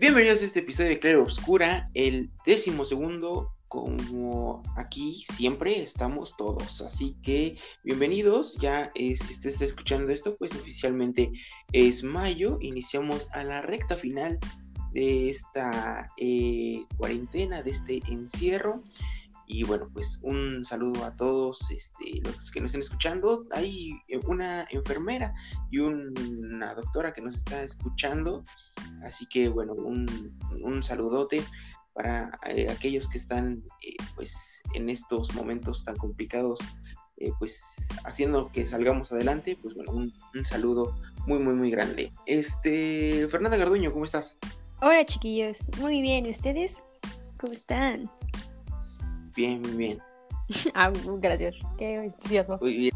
Bienvenidos a este episodio de Claro Obscura, el décimo segundo. Como aquí siempre estamos todos, así que bienvenidos. Ya si usted está escuchando esto, pues oficialmente es mayo. Iniciamos a la recta final de esta eh, cuarentena, de este encierro. Y bueno, pues un saludo a todos este, los que nos estén escuchando. Hay eh, una enfermera y una doctora que nos está escuchando. Así que bueno, un, saludote para eh, aquellos que están eh, pues en estos momentos tan complicados. pues haciendo que salgamos adelante, pues bueno, un, un saludo muy, muy, muy grande. Este, Fernanda Garduño, ¿cómo estás? Hola chiquillos, muy bien, ¿y ustedes? ¿Cómo están? Bien, muy bien. ah, gracias. Qué entusiasmo. Muy bien.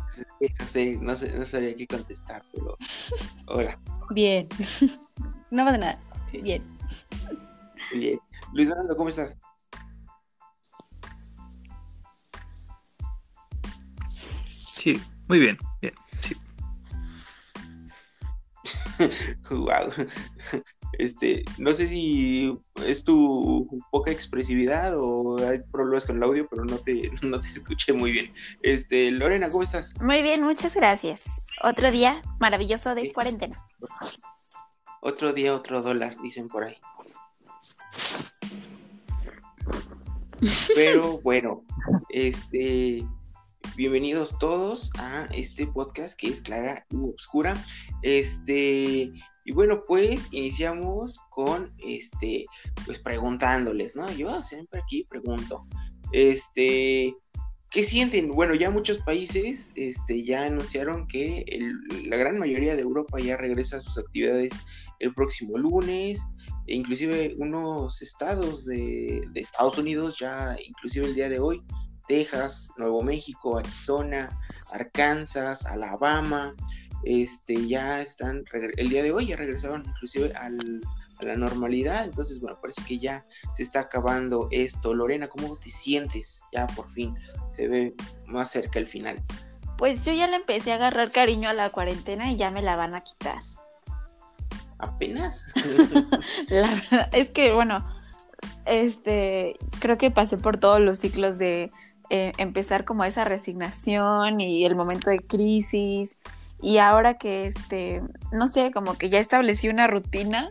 No sé, no, sé, no sabía qué contestar, pero. Hola. Bien. no pasa nada. Bien. Bien. Luis Fernando, ¿cómo estás? Sí, muy bien. Bien, sí. wow. Este, no sé si es tu poca expresividad o hay problemas con el audio, pero no te, no te escuché muy bien. Este, Lorena, ¿cómo estás? Muy bien, muchas gracias. Otro día maravilloso de cuarentena. Otro día, otro dólar, dicen por ahí. Pero bueno, este, bienvenidos todos a este podcast que es Clara u Obscura. Este, y bueno, pues iniciamos con este, pues preguntándoles, ¿no? Yo siempre aquí pregunto, este, ¿qué sienten? Bueno, ya muchos países este, ya anunciaron que la gran mayoría de Europa ya regresa a sus actividades el próximo lunes, e inclusive unos estados de, de Estados Unidos ya, inclusive el día de hoy, Texas, Nuevo México, Arizona, Arkansas, Alabama, este, ya están, el día de hoy ya regresaron inclusive al, a la normalidad, entonces bueno, parece que ya se está acabando esto. Lorena, ¿cómo te sientes? Ya por fin se ve más cerca el final. Pues yo ya le empecé a agarrar cariño a la cuarentena y ya me la van a quitar. ¿Apenas? la verdad es que bueno, este, creo que pasé por todos los ciclos de eh, empezar como esa resignación y el momento de crisis y ahora que, este, no sé, como que ya establecí una rutina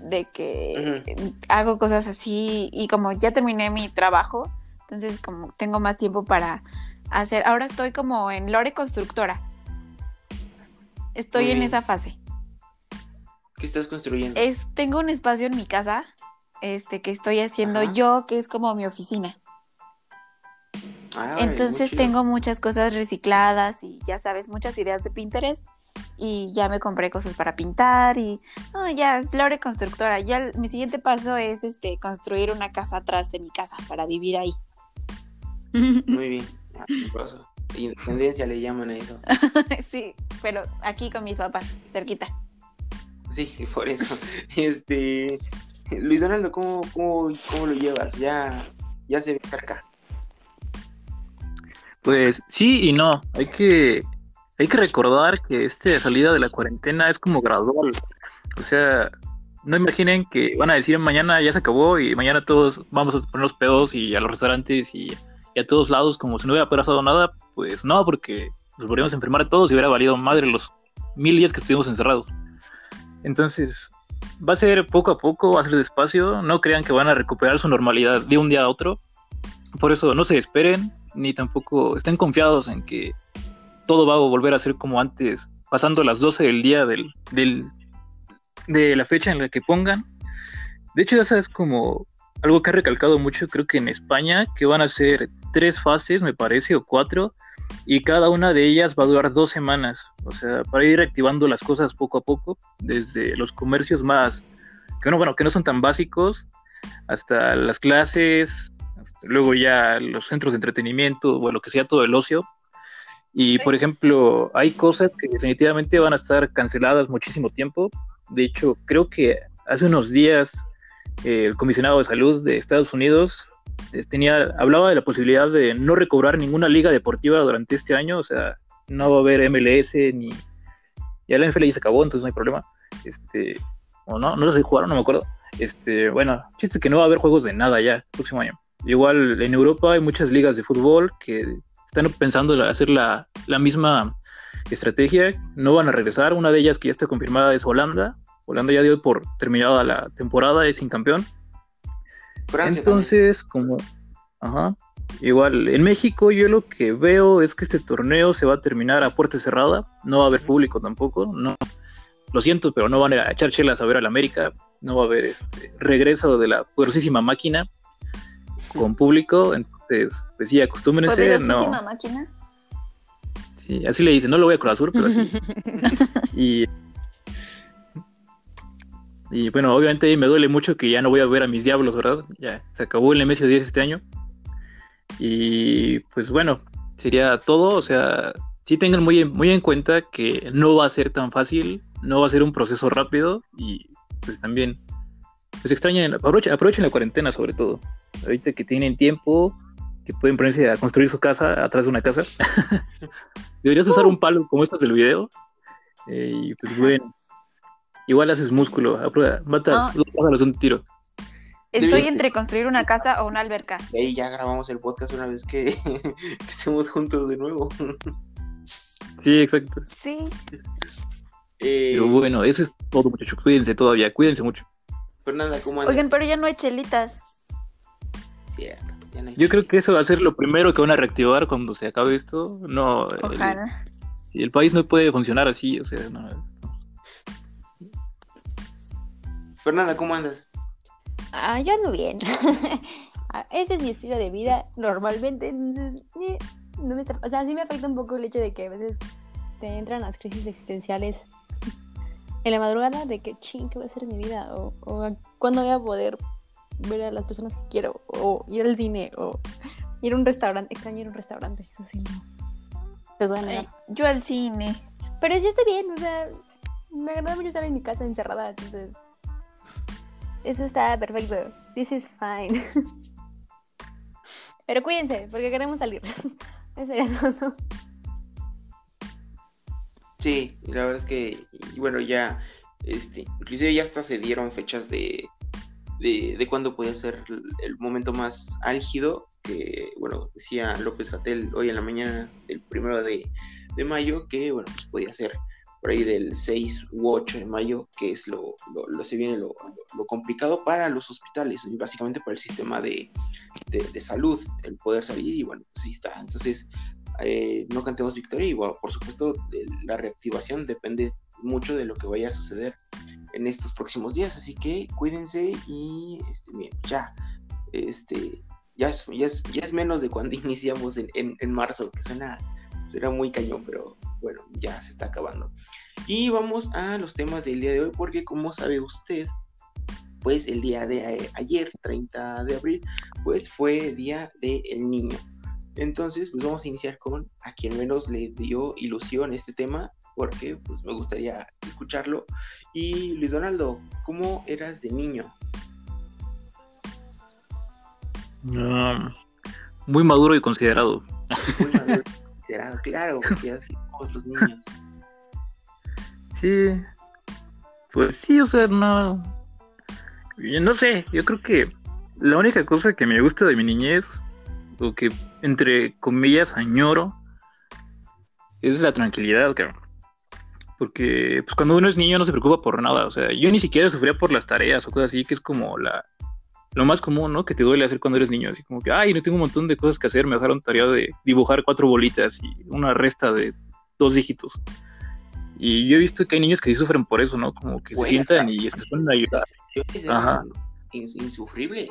de que hago cosas así y como ya terminé mi trabajo, entonces como tengo más tiempo para hacer, ahora estoy como en Lore Constructora. Estoy en esa fase. ¿Qué estás construyendo? Es, tengo un espacio en mi casa, este, que estoy haciendo yo, que es como mi oficina. Entonces tengo muchas cosas recicladas y ya sabes, muchas ideas de Pinterest y ya me compré cosas para pintar y no, ya es Lore constructora. Ya mi siguiente paso es este construir una casa atrás de mi casa para vivir ahí. Muy bien. Ah, Independencia le llaman a eso. sí, pero aquí con mis papás, cerquita. Sí, por eso. Este Luis Donaldo, ¿cómo, cómo, cómo lo llevas? Ya, ya se ve cerca. Pues sí y no. Hay que, hay que recordar que esta salida de la cuarentena es como gradual. O sea, no imaginen que van a decir mañana ya se acabó y mañana todos vamos a poner los pedos y a los restaurantes y, a todos lados como si no hubiera pasado nada. Pues no, porque nos podríamos enfermar a todos y hubiera valido madre los mil días que estuvimos encerrados. Entonces, va a ser poco a poco, va a ser despacio. No crean que van a recuperar su normalidad de un día a otro. Por eso no se esperen, ni tampoco estén confiados en que todo va a volver a ser como antes, pasando las 12 del día del, de la fecha en la que pongan. De hecho, esa es como algo que ha recalcado mucho, creo que en España, que van a ser tres fases, me parece, o cuatro, y cada una de ellas va a durar dos semanas, o sea, para ir reactivando las cosas poco a poco, desde los comercios más, que no, bueno, que no son tan básicos, hasta las clases, luego ya los centros de entretenimiento, o lo que sea, todo el ocio. Y por ejemplo, hay cosas que definitivamente van a estar canceladas muchísimo tiempo. De hecho, creo que hace unos días eh, el comisionado de salud de Estados Unidos eh, tenía, hablaba de la posibilidad de no recobrar ninguna liga deportiva durante este año. O sea, no va a haber MLS ni. Ya la NFL ya se acabó, entonces no hay problema. Este, o no, no sé si jugaron, no me acuerdo. Este, bueno, chiste que no va a haber juegos de nada ya el próximo año. Igual en Europa hay muchas ligas de fútbol que están pensando en hacer la, la misma estrategia, no van a regresar. Una de ellas que ya está confirmada es Holanda. Holanda ya dio por terminada la temporada, es sin campeón. Entonces, como, ajá, igual en México yo lo que veo es que este torneo se va a terminar a puerta cerrada, no va a haber público tampoco, no, lo siento, pero no van a echar chelas a ver al América, no va a haber este regreso de la poderosísima máquina con público, entonces, pues sí, acostúmbrense, ¿Poderosísima máquina? Sí, así le dicen, no lo voy a Cruz pero así. y, y bueno, obviamente me duele mucho que ya no voy a ver a mis diablos, ¿verdad? Ya se acabó el MSO 10 este año. Y pues bueno, sería todo. O sea, sí tengan muy, muy en cuenta que no va a ser tan fácil, no va a ser un proceso rápido y pues también, pues extrañen, aprovechen, aprovechen la cuarentena sobre todo. Ahorita que tienen tiempo, que pueden ponerse a construir su casa atrás de una casa. Deberías usar un palo como estos del video. Eh, y pues bueno, igual haces músculo, matas dos pájaros un tiro. Estoy entre construir una casa o una alberca. Y ahí ya grabamos el podcast una vez que, estemos juntos de nuevo. sí, exacto. Sí. Eh, pero bueno, eso es todo, muchachos. Cuídense todavía, cuídense mucho. Fernanda, ¿cómo andas? Oigan, pero ya no hay chelitas. Cierto. Yo creo que eso va a ser lo primero que van a reactivar cuando se acabe esto. No, Ojalá. El, país no puede funcionar así, o sea, no. Fernanda, ¿cómo andas? Ah, yo ando bien. Ah, ese es mi estilo de vida normalmente. No me o sea, sí me afecta un poco el hecho de que a veces te entran las crisis existenciales en la madrugada de que, ching, ¿qué va a ser mi vida? O, o cuándo voy a poder ver a las personas que quiero, o ir al cine, o ir a un restaurante. Extraño ir a un restaurante, eso sí, no. Yo al cine. Pero yo estoy bien, o sea, me agrada mucho estar en mi casa encerrada, entonces. Eso está perfecto. This is fine. Pero cuídense, porque queremos salir. Eso ya no. Sí, la verdad es que, bueno, ya, este, inclusive ya hasta se dieron fechas de, de, de cuándo puede ser el momento más álgido, que, bueno, decía López Gatel hoy en la mañana del primero de, mayo, que, bueno, pues podía ser por ahí del 6 u 8 de mayo, que es lo, lo, se viene lo, complicado para los hospitales, y básicamente para el sistema de, de, salud, el poder salir, y bueno, pues ahí está. Entonces, eh, no cantemos victoria, y por supuesto, la reactivación depende mucho de lo que vaya a suceder en estos próximos días. Así que cuídense y este, bien, ya, este, ya es, ya es, menos de cuando iniciamos en, en, marzo, que suena, muy cañón, pero bueno, ya se está acabando. Y vamos a los temas del día de hoy, porque como sabe usted, pues el día de ayer, 30 de abril, pues fue día del niño. Entonces, pues vamos a iniciar con a quien menos le dio ilusión este tema, porque pues me gustaría escucharlo. Y Luis Donaldo, ¿cómo eras de niño? muy maduro y considerado. Muy maduro y considerado, claro, porque así como los niños. Sí, pues sí, o sea, no. No sé, yo creo que la única cosa que me gusta de mi niñez, que entre comillas añoro, es la tranquilidad, claro. Porque pues cuando uno es niño no se preocupa por nada. O sea, yo ni siquiera sufría por las tareas o cosas así, que es como la lo más común, ¿no? Que te duele hacer cuando eres niño. Así como que, ay, no tengo un montón de cosas que hacer. Me dejaron tarea de dibujar cuatro bolitas y una resta de dos dígitos. Y yo he visto que hay niños que sí sufren por eso, ¿no? Como que se sientan y se ponen a ayudar. Ajá. Insufribles.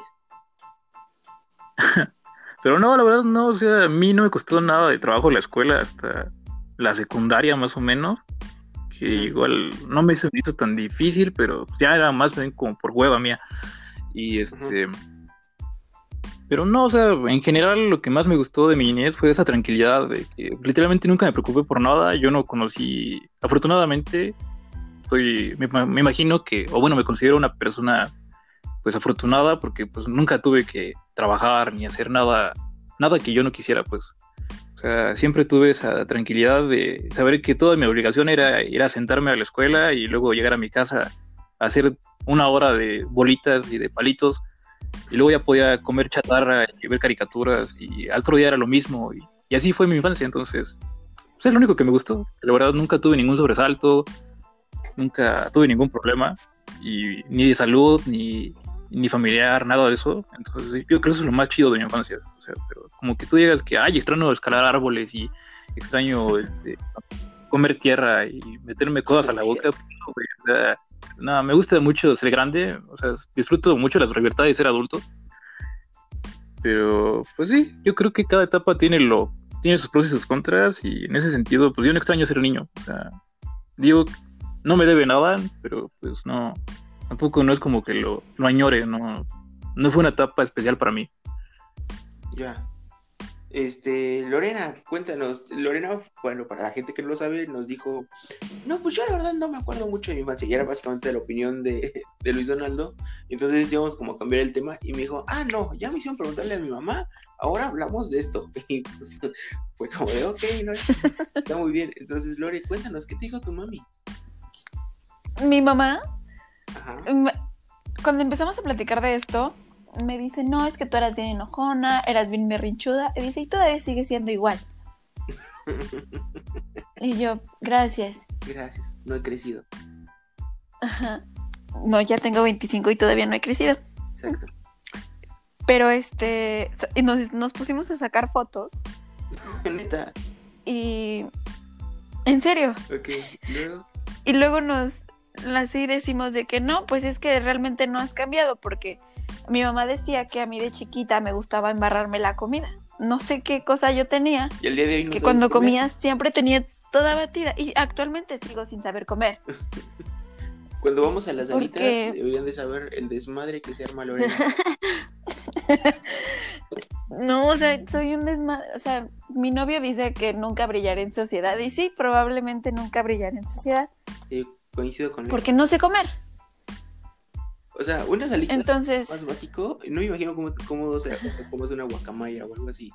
Pero no, la verdad no, o sea, a mí no me costó nada de trabajo la escuela hasta la secundaria más o menos que igual no me hizo tan difícil, pero ya era más bien como por hueva mía. Y este. Pero no, o sea, en general lo que más me gustó de mi niñez fue esa tranquilidad de que literalmente nunca me preocupé por nada. Yo no conocí, afortunadamente, soy, me, me imagino que, o bueno, me considero una persona pues afortunada porque pues nunca tuve que trabajar ni hacer nada, nada que yo no quisiera, pues. Siempre tuve esa tranquilidad de saber que toda mi obligación era ir a sentarme a la escuela y luego llegar a mi casa hacer una hora de bolitas y de palitos. Y luego ya podía comer chatarra y ver caricaturas y al otro día era lo mismo y, así fue mi infancia. Entonces pues, es lo único que me gustó. La verdad nunca tuve ningún sobresalto nunca tuve ningún problema ni de salud ni, ni familiar nada de eso entonces yo creo que eso es lo más chido de mi infancia o sea, pero como que tú digas que ay extraño escalar árboles y extraño este comer tierra y meterme cosas a la boca pues, o sea, no, me gusta mucho ser grande, o sea, disfruto mucho la libertad de ser adulto. Pero, pues sí, yo creo que cada etapa tiene lo tiene sus pros y sus contras y en ese sentido, pues yo no extraño ser niño. O sea, digo, no me debe nada, pero pues no, tampoco no es como que lo, lo añore, no, no fue una etapa especial para mí. Ya. Este, Lorena, cuéntanos. Lorena, bueno, para la gente que no lo sabe, nos dijo, no, pues yo la verdad no me acuerdo mucho de mi infancia. Y era básicamente la opinión de, de Luis Donaldo. Entonces íbamos como a cambiar el tema y me dijo, ah, no, ya me hicieron preguntarle a mi mamá, ahora hablamos de esto. Y pues, fue como de, ok, no, está muy bien. Entonces, Lore, cuéntanos, ¿qué te dijo tu mami? Mi mamá, Ajá. cuando empezamos a platicar de esto, me dice, no, es que tú eras bien enojona, eras bien berrinchuda. Y dice, y todavía sigue siendo igual. Y yo, gracias. Gracias, no he crecido. Ajá. No, ya tengo 25 y todavía no he crecido. Exacto. Pero este, y nos, nos pusimos a sacar fotos Neta, y... En serio. ok. Luego, Y luego nos así decimos de que no, pues es que realmente no has cambiado porque mi mamá decía que a mí de chiquita me gustaba embarrarme la comida. No sé qué cosa yo tenía, y el día de hoy no que cuando comer. comía siempre tenía toda batida y actualmente sigo sin saber comer. Cuando vamos a las ¿Por alitas, deberían de saber el desmadre que se arma Lorena. No, o sea, soy un desmadre, o sea, mi novio dice que nunca brillaré en sociedad y sí, probablemente nunca brillaré en sociedad Eh, coincido con él. porque no sé comer. O sea, unas alitas Entonces, más básico, no me imagino cómo, cómo, o sea, cómo es una guacamaya o algo así.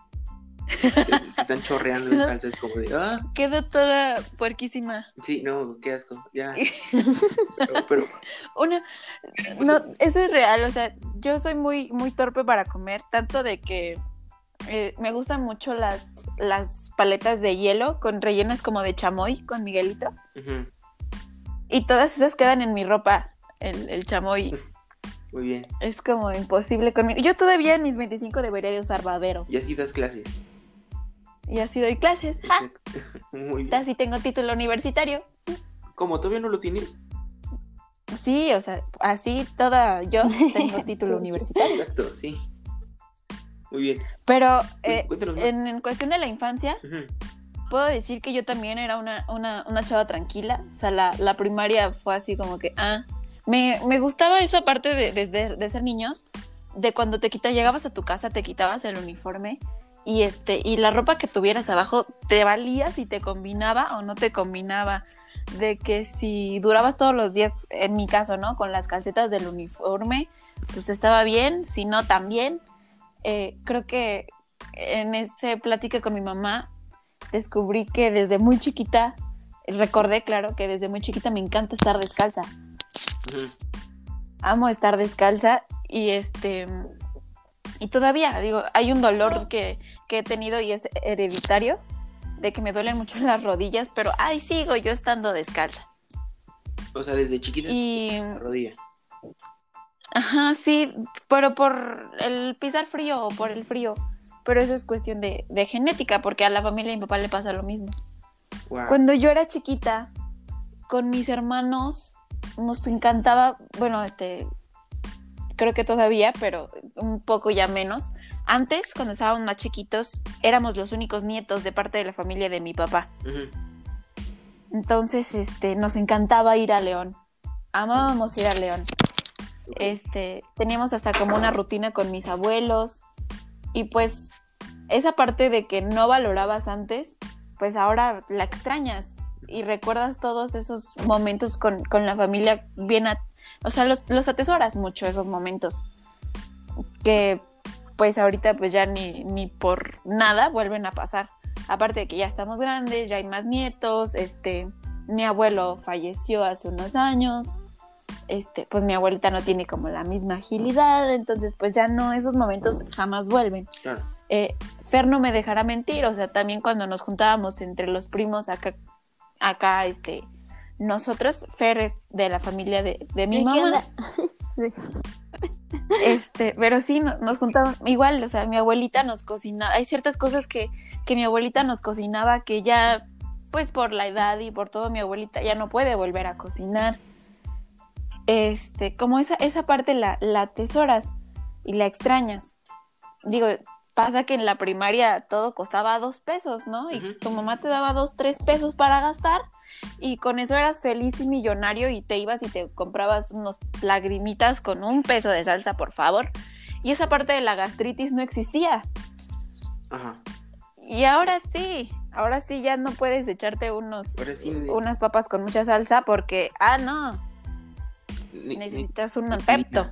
Que- están chorreando en salsa, es como de, ah, quedo toda puerquísima. sí, no, qué asco, ya. Pero, pero Una, no, eso es real, o sea, yo soy muy, muy torpe para comer, tanto de que eh, me gustan mucho las, las paletas de hielo con rellenas como de chamoy con Miguelito, ujú, y todas esas quedan en mi ropa, el, el chamoy, muy bien. es como imposible conmigo. Yo todavía en mis 25 debería de usar babero, Y así das clases. y así doy clases, ¡ja! Perfecto. Muy bien. así tengo título universitario. ¿Cómo? ¿Todavía no lo tienes? Sí, o sea, así toda yo tengo título universitario. Exacto, sí. Muy bien. Pero Cu- eh, en, en cuestión de la infancia, puedo decir que yo también era una, una, una chava tranquila. O sea, la, la primaria fue así como que, ah, me, me gustaba esa parte de, de- de ser niños, de cuando te quita, llegabas a tu casa, te quitabas el uniforme y este, y la ropa que tuvieras abajo te valía si te combinaba o no te combinaba. De que si durabas todos los días, en mi caso, ¿no? Con las calcetas del uniforme, pues estaba bien, si no, también. Eh, creo que en ese plática con mi mamá descubrí que desde muy chiquita, recordé, claro, que desde muy chiquita me encanta estar descalza. Amo estar descalza y este y todavía, digo, hay un dolor que, que he tenido y es hereditario, de que me duelen mucho las rodillas, pero ay, sigo yo estando descalza. O sea, desde chiquita Y la rodilla. ajá, sí, pero por el pisar frío o por el frío. Pero eso es cuestión de, de genética, porque a la familia de mi papá le pasa lo mismo. Wow. Cuando yo era chiquita, con mis hermanos, nos encantaba, bueno, este, creo que todavía, pero un poco ya menos. Antes, cuando estábamos más chiquitos, éramos los únicos nietos de parte de la familia de mi papá. Entonces, este, nos encantaba ir a León. Amábamos ir a León. Este, teníamos hasta como una rutina con mis abuelos. Y pues, esa parte de que no valorabas antes, pues ahora la extrañas. Y recuerdas todos esos momentos con, con la familia bien, a- o sea, los, los atesoras mucho esos momentos. Que pues ahorita pues ya ni, ni por nada vuelven a pasar. Aparte de que ya estamos grandes, ya hay más nietos, este, mi abuelo falleció hace unos años este, pues mi abuelita no tiene como la misma agilidad, entonces pues ya no, esos momentos jamás vuelven. Claro. Eh, Fer no me dejará mentir, o sea, también cuando nos juntábamos entre los primos acá, acá, este, nosotros, Fer es de la familia de, de mi ¿De qué mamá. Este, pero sí, no- nos juntábamos igual, o sea, mi abuelita nos cocinaba, hay ciertas cosas que, que mi abuelita nos cocinaba que ya, pues por la edad y por todo, mi abuelita ya no puede volver a cocinar. Este, como esa, esa parte la, la atesoras y la extrañas. Digo, pasa que en la primaria todo costaba dos pesos, ¿no? Y tu mamá te daba dos, tres pesos para gastar y con eso eras feliz y millonario y te ibas y te comprabas unos lagrimitas con un peso de salsa, por favor. Y esa parte de la gastritis no existía. Ajá. Y ahora sí, ahora sí ya no puedes echarte unos sí. unas papas con mucha salsa porque, ah, no, ni- necesitas un ni- pepto.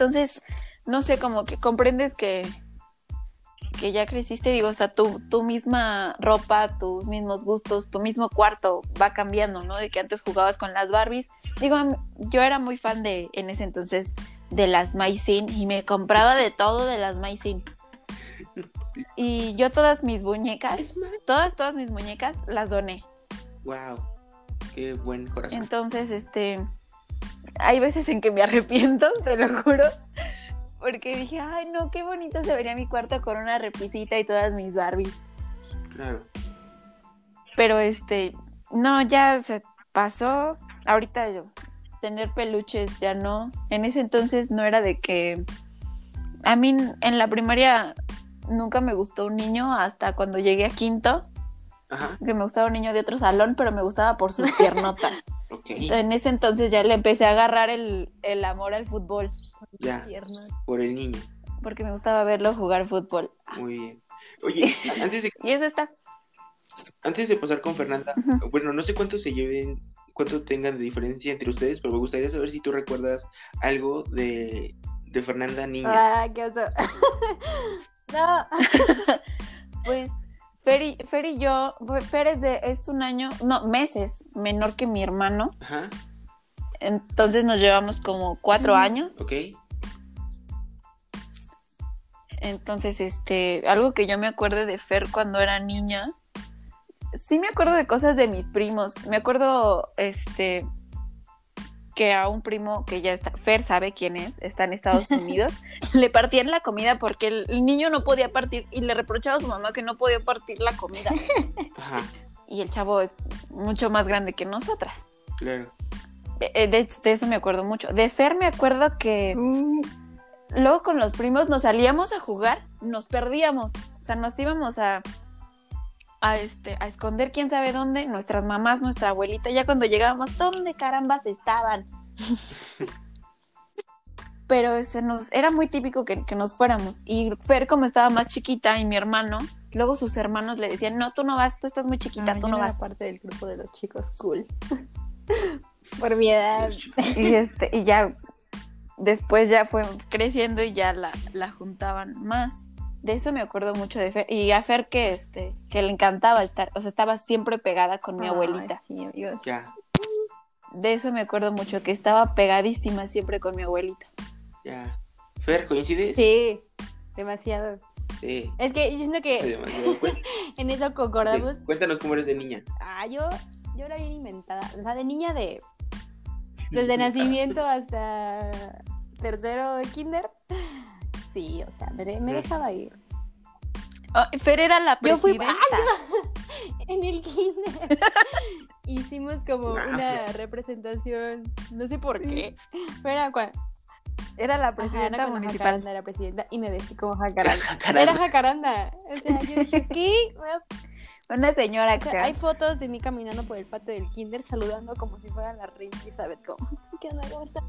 Entonces, no sé, como que comprendes que, que ya creciste, digo, o sea, tu, tu misma ropa, tus mismos gustos, tu mismo cuarto va cambiando, ¿no? De que antes jugabas con las Barbies. Digo, yo era muy fan de, en ese entonces, de las Maicin y me compraba de todo de las Maicin. Y yo todas mis muñecas, todas, todas mis muñecas las doné. Wow. Qué buen corazón. Entonces, este, hay veces en que me arrepiento, te lo juro, porque dije, ay, no, qué bonito se vería mi cuarto con una repisita y todas mis Barbies. Claro. Pero, este, no, ya se pasó. Ahorita yo, tener peluches ya no. En ese entonces no era de que, a mí en la primaria nunca me gustó un niño hasta cuando llegué a quinto, Ajá. que me gustaba un niño de otro salón, pero me gustaba por sus piernotas. Ok. En ese entonces ya le empecé a agarrar el, el amor al fútbol, Ya. Por el niño. porque me gustaba verlo jugar fútbol. Muy bien. Oye, antes de, Y eso está. antes de pasar con Fernanda, bueno, no sé cuánto se lleven, cuánto tengan de diferencia entre ustedes, pero me gustaría saber si tú recuerdas algo de, de Fernanda niña. Ah, qué oso. no. Pues Fer y, Fer y yo, Fer es, de, es un año, no, meses menor que mi hermano. Ajá. Entonces nos llevamos como cuatro Ujú. años. Ok. Entonces, este, algo que yo me acuerdo de Fer cuando era niña. Sí me acuerdo de cosas de mis primos. Me acuerdo, este, que a un primo que ya está, Fer sabe quién es, está en Estados Unidos, le partían la comida porque el, niño no podía partir y le reprochaba a su mamá que no podía partir la comida. Ajá. Y el chavo es mucho más grande que nosotras. Claro. Eh, De, de eso me acuerdo mucho. De Fer me acuerdo que Mm, luego con los primos nos salíamos a jugar, nos perdíamos. O sea, nos íbamos a, a, este, a esconder quién sabe dónde, nuestras mamás, nuestra abuelita. Ya cuando llegábamos, ¿dónde carambas estaban? Pero se nos, era muy típico que, que nos fuéramos. Y Fer, como estaba más chiquita, y mi hermano, luego sus hermanos le decían, no, tú no vas, tú estás muy chiquita, Ah, tú yo no no era vas. parte del grupo de los chicos cool. Por mi edad. Y, este, y ya después ya fue creciendo y ya la, la juntaban más. De eso me acuerdo mucho de Fer. Y a Fer que este, que le encantaba estar, o sea, estaba siempre pegada con mi Ay, abuelita. sí, amigos. Ya, De eso me acuerdo mucho, que estaba pegadísima siempre con mi abuelita. ya. Fer, ¿coincides? Sí, demasiado. Sí. Es que yo siento que en eso concordamos. sí, Cuéntanos cómo eres de niña. Ah, yo, yo era bien inventada. O sea, de niña de. Desde nacimiento hasta tercero de kinder. Sí, o sea, me, de- me dejaba ir. Oh, Fer era la Yo fui- presidenta. En el kinder. Hicimos como una representación, no sé por qué. Pero era cua- Era la Ajá, presidenta era cuando municipal. Jacaranda era presidenta y me vestí como jacaranda. jacaranda. Era jacaranda. O sea, yo dije, ¿qué? Una señora O sea, hay fotos de mí caminando por el patio del kinder saludando como si fuera la reina Elizabeth. Como, ¿qué onda? ¿Cómo está?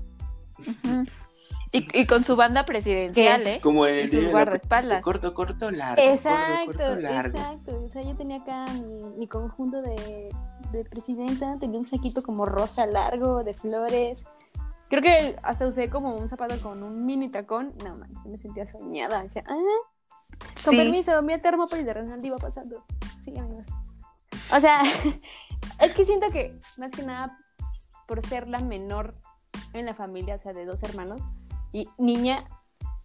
Y, y con su banda presidencial, ¿eh? Como en Y el sus la- guardaespaldas. Corto, corto, largo. Exacto, corto, corto, largo. exacto. O sea, yo tenía acá mi, mi conjunto de, de presidenta, tenía un saquito como rosa largo de flores. Creo que hasta usé como un zapato con un mini tacón. No, man, me sentía soñada. Decía, ah, con Sí. permiso, mi Termópolis de Ronaldo iba pasando. Sí, amigos. O sea, Es que siento que, más que nada, por ser la menor en la familia, o sea, de dos hermanos, y niña,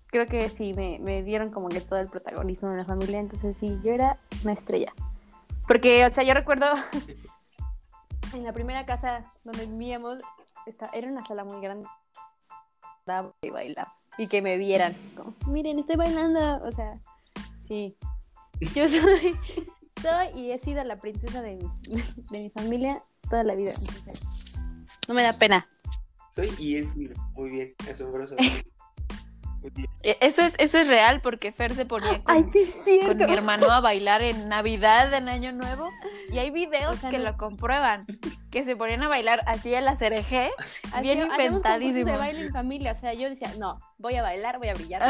creo que sí, me, me dieron como que todo el protagonismo de la familia, entonces sí, yo era una estrella. Porque, o sea, yo recuerdo en la primera casa donde vivíamos, esta- era una sala muy grande. Y bailaba. Y que me vieran. Miren, estoy bailando. O sea, sí. Yo soy, soy y he sido la princesa de mi, de mi familia toda la vida. no me da pena. Soy y es mira, muy bien, asombroso. Muy bien. E- Eso es, eso es real porque Fer se ponía con, sí, es con mi hermano a bailar en Navidad, en Año Nuevo, y hay videos O sea, que no- lo comprueban, que se ponían a bailar así a la cereje, bien inventadísimo. de baile en familia. O sea, yo decía, no, voy a bailar, voy a brillar.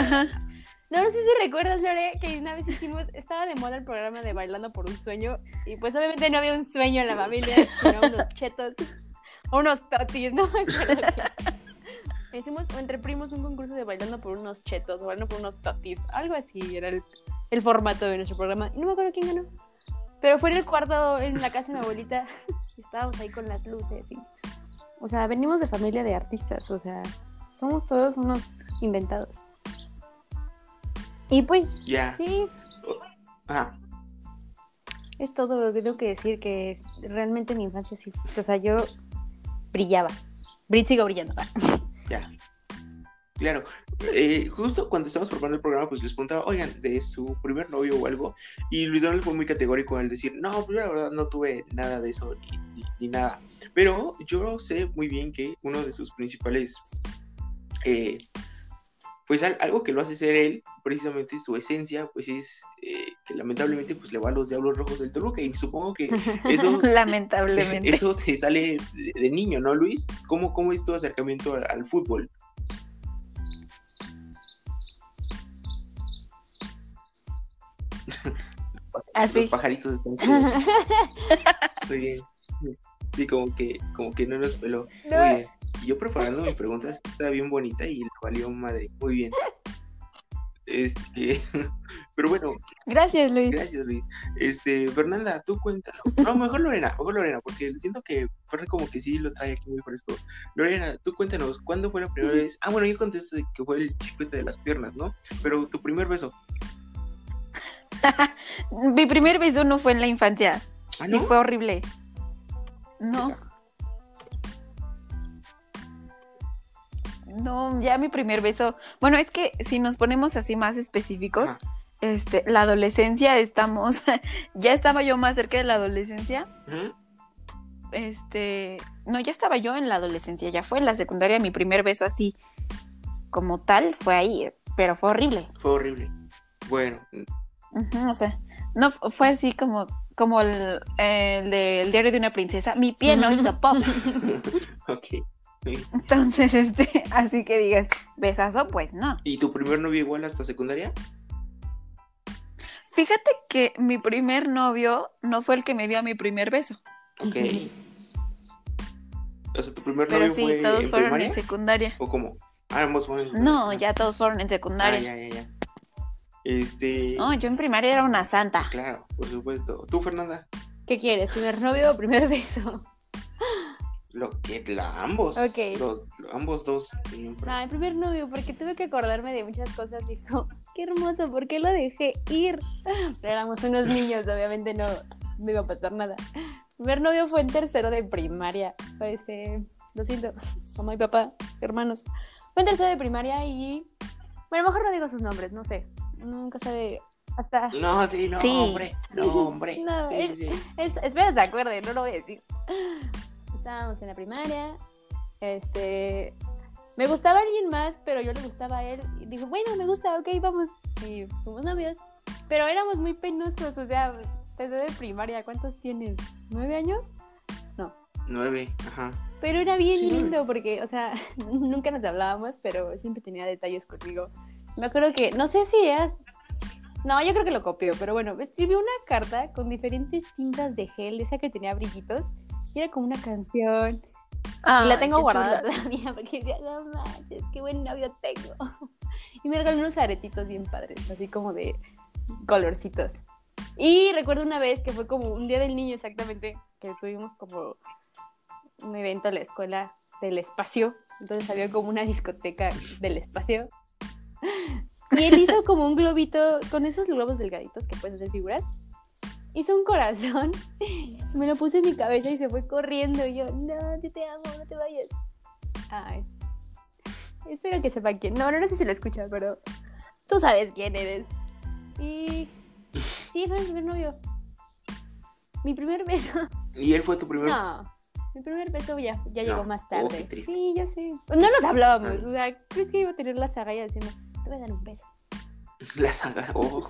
No, no sé si recuerdas, Lore, que una vez hicimos, estaba de moda el programa de Bailando por un Sueño, y pues obviamente no había un sueño en la familia, sino unos chetos, unos totis, no. Hicimos entre primos un concurso de Bailando por unos chetos, o bailando por unos totis, algo así era el, el formato de nuestro programa, y no me acuerdo quién ganó. Pero fue en el cuarto, en la casa de mi abuelita, estábamos ahí con las luces, y... O sea, venimos de familia de artistas, o sea, somos todos unos inventados. Y pues, Ya. sí, Ajá. es todo lo que tengo que decir, que realmente mi infancia sí. O sea, yo brillaba. Bri- sigo brillando. Ya. Claro. Eh, justo cuando estábamos preparando el programa, pues les preguntaba, oigan, de su primer novio o algo. Y Luis Donald fue muy categórico al decir, no, pues yo la verdad no tuve nada de eso ni, ni- ni nada. Pero yo sé muy bien que uno de sus principales, eh, pues al- algo que lo hace ser él, precisamente su esencia, pues es eh, que lamentablemente pues le va a los Diablos Rojos del Toluca. Y supongo que eso Lamentablemente. eso te sale de, niño, ¿no, Luis? ¿Cómo, cómo es tu acercamiento al, al fútbol? Así. Los pajaritos están Muy bien. Sí, como que, como que no nos peló. No. Muy bien. Y yo preparando mi pregunta está bien bonita y le valió madre. Muy bien. Este, pero bueno, Gracias, Luis. gracias Luis. Este, Fernanda, tú cuéntanos. No, mejor Lorena, mejor Lorena, porque siento que Fer como que sí lo trae aquí muy fresco. Lorena, tú cuéntanos, ¿cuándo fue la primera vez? Ah, bueno, yo contesté que fue el chico este de las piernas, ¿no? Pero tu primer beso. Mi primer beso no fue en la infancia Ah, y fue horrible. No. No, ya mi primer beso. Bueno, es que si nos ponemos así más específicos, Ajá. este, la adolescencia estamos, ya estaba yo más cerca de la adolescencia. Este, no, ya estaba yo en la adolescencia, ya fue en la secundaria mi primer beso así como tal, fue ahí, pero fue horrible. Fue horrible. Bueno, o sea, no fu- fue así como como el, el del diario de una princesa, mi pie no hizo pop. ok. Sí. Entonces, este, así que digas, besazo, pues no. ¿Y tu primer novio igual hasta secundaria? Fíjate que mi primer novio no fue el que me dio mi primer beso, Ok. O sea, tu primer pero novio sí, fue todos en fueron primaria? en secundaria. ¿O cómo? Ah, ambos fueron en No, ya todos fueron en Ah, secundaria. ya, ya, ya. Este. No, yo en primaria era una santa. Claro, por supuesto. ¿Tú, Fernanda? ¿Qué quieres? ¿Primer novio o primer beso? Lo que la, ambos. Ok. Los, ambos dos. siempre. No, el primer novio, porque tuve que acordarme de muchas cosas. Dijo, qué hermoso, ¿por qué lo dejé ir? Pero éramos unos niños, obviamente no, no iba a pasar nada. primer novio fue en tercero de primaria. Fue Este, lo siento, mamá y papá, hermanos. Fue en tercero de primaria y. Bueno, a lo mejor no digo sus nombres, no sé. Nunca sabe. Hasta. No, sí, no, Sí. hombre. No, hombre. No, sí. Es- espera, se acuerde, no lo voy a decir. Estábamos en la primaria. Este. Me gustaba alguien más, pero yo le gustaba a él. Y dijo, bueno, me gusta, ok, vamos. Y fuimos novios. Pero éramos muy penosos, o sea, desde de primaria, ¿cuántos tienes? ¿Nueve años? Nueve, ajá. Pero era bien Sí, lindo porque, o sea, nunca nos hablábamos, pero siempre tenía detalles conmigo. Me acuerdo que, no sé si era... No, yo creo que lo copió, pero bueno, me escribió una carta con diferentes tintas de gel, esa que tenía brillitos, era como una canción. y la tengo guardada todavía porque decía, no manches, qué buen novio tengo. y me regaló unos aretitos bien padres, así como de colorcitos. Y recuerdo una vez que fue como un día del niño exactamente, que tuvimos como un evento a la escuela del espacio. Entonces había como una discoteca del espacio. Y él hizo como un globito con esos globos delgaditos que puedes hacer figuras. Hizo un corazón, me lo puse en mi cabeza y se fue corriendo. Y yo, no, yo te amo, no te vayas. Ay. Espero que sepa quién. No, no, no sé si lo escucha, pero tú sabes quién eres. Y sí, fue mi primer novio. Mi primer beso. ¿Y él fue tu primer? No, mi primer beso ya, ya No. llegó más Oh, tarde. triste. sí, ya sé. No nos hablábamos. Ah. O sea, ¿crees que iba a tener la saga diciendo, te voy a dar un beso? La saga. Oh,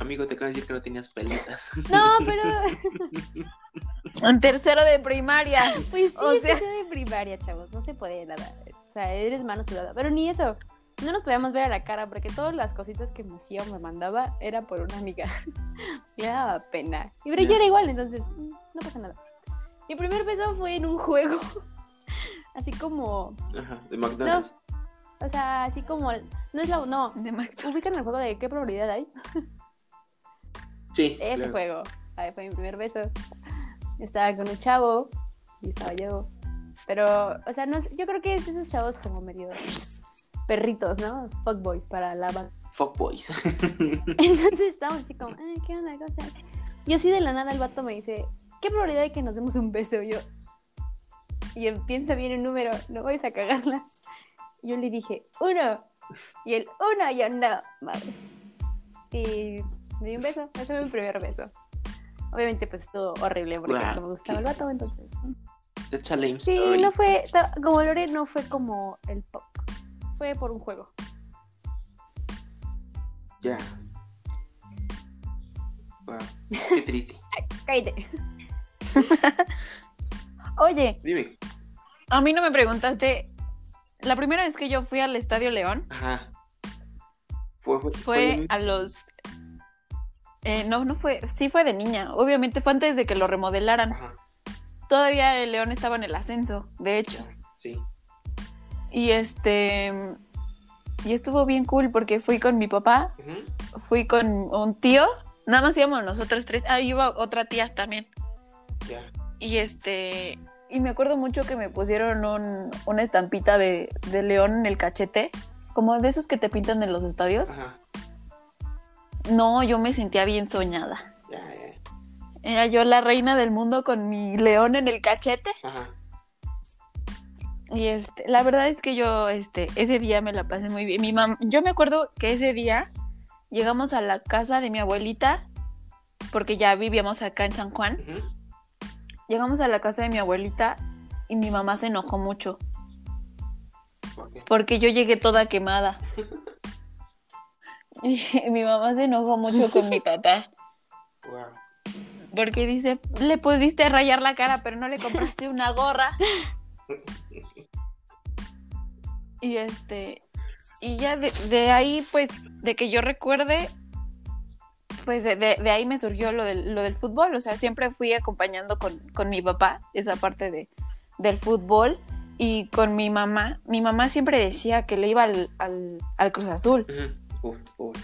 amigo, te acabo de decir que no tenías pelitas. No, pero En tercero de primaria. pues sí, O sea- sea de primaria, chavos. No se puede nada. O sea, eres mano sudada. Pero ni eso. No nos podíamos ver a la cara porque todas las cositas que me hacía o me mandaba era por una amiga. me daba pena. Y pero yo era igual, entonces mm, no pasa nada. Mi primer beso fue en un juego. Así como. Ajá, de No. McDonald's. O sea, así como. No es la. No. ¿Ubican el juego de qué probabilidad hay? Sí. Ese claro. juego. Ahí fue mi primer beso. Estaba con un chavo y estaba yo. Pero, o sea, no, yo creo que es de esos chavos como medio perritos, ¿no? Fuckboys para la banda. Fuck boys. Entonces estábamos así como, "Ay, ¿qué onda? ¿Cómo estás?". Y así de la nada el vato me dice, ¿qué probabilidad hay que nos demos un beso? Y yo, y piensa bien el número, no vais a cagarla. Yo le dije, uno. Y él, uno, y yo, no, madre. Y me dio un beso, ese fue mi primer beso. Obviamente pues estuvo horrible porque no me gustaba el vato, entonces. That's a lame Sí, story. no fue, como Lore no fue como el pop. Fue por un juego. Ya. Wow. Qué triste. Cállate. Oye, Dime. a mí no me preguntaste. La primera vez que yo fui al Estadio León Ajá. Fue, fue, fue a los. eh, no, no fue. Sí fue de niña. Obviamente fue antes de que lo remodelaran. Ajá. Todavía el León estaba en el ascenso, de hecho. Sí. Y este. Y estuvo bien cool porque fui con mi papá, Ujú. fui con un tío. Nada más íbamos nosotros tres. Ah, y iba otra tía también. Ya. Y este. Y me acuerdo mucho que me pusieron un- una estampita de, de león en el cachete. Como de esos que te pintan en los estadios. Ajá. No, yo me sentía bien soñada. Ya, ya. Era yo la reina del mundo con mi león en el cachete. Ajá. Y este, la verdad es que yo este, ese día me la pasé muy bien. Mi mam yo me acuerdo que ese día llegamos a la casa de mi abuelita, porque ya vivíamos acá en San Juan. Ujú. Llegamos a la casa de mi abuelita y mi mamá se enojó mucho. ¿Por qué? porque yo llegué toda quemada. Y mi mamá se enojó mucho con mi papá, Wow. porque dice, le pudiste rayar la cara, pero no le compraste una gorra. Y este, y ya de, de ahí, pues, de que yo recuerde, pues de, de- de ahí me surgió lo del, lo del fútbol, o sea, siempre fui acompañando con, con mi papá esa parte de, del fútbol. Y con mi mamá, mi mamá siempre decía que le iba al, al, al Cruz Azul. Ujú. Uf, uf.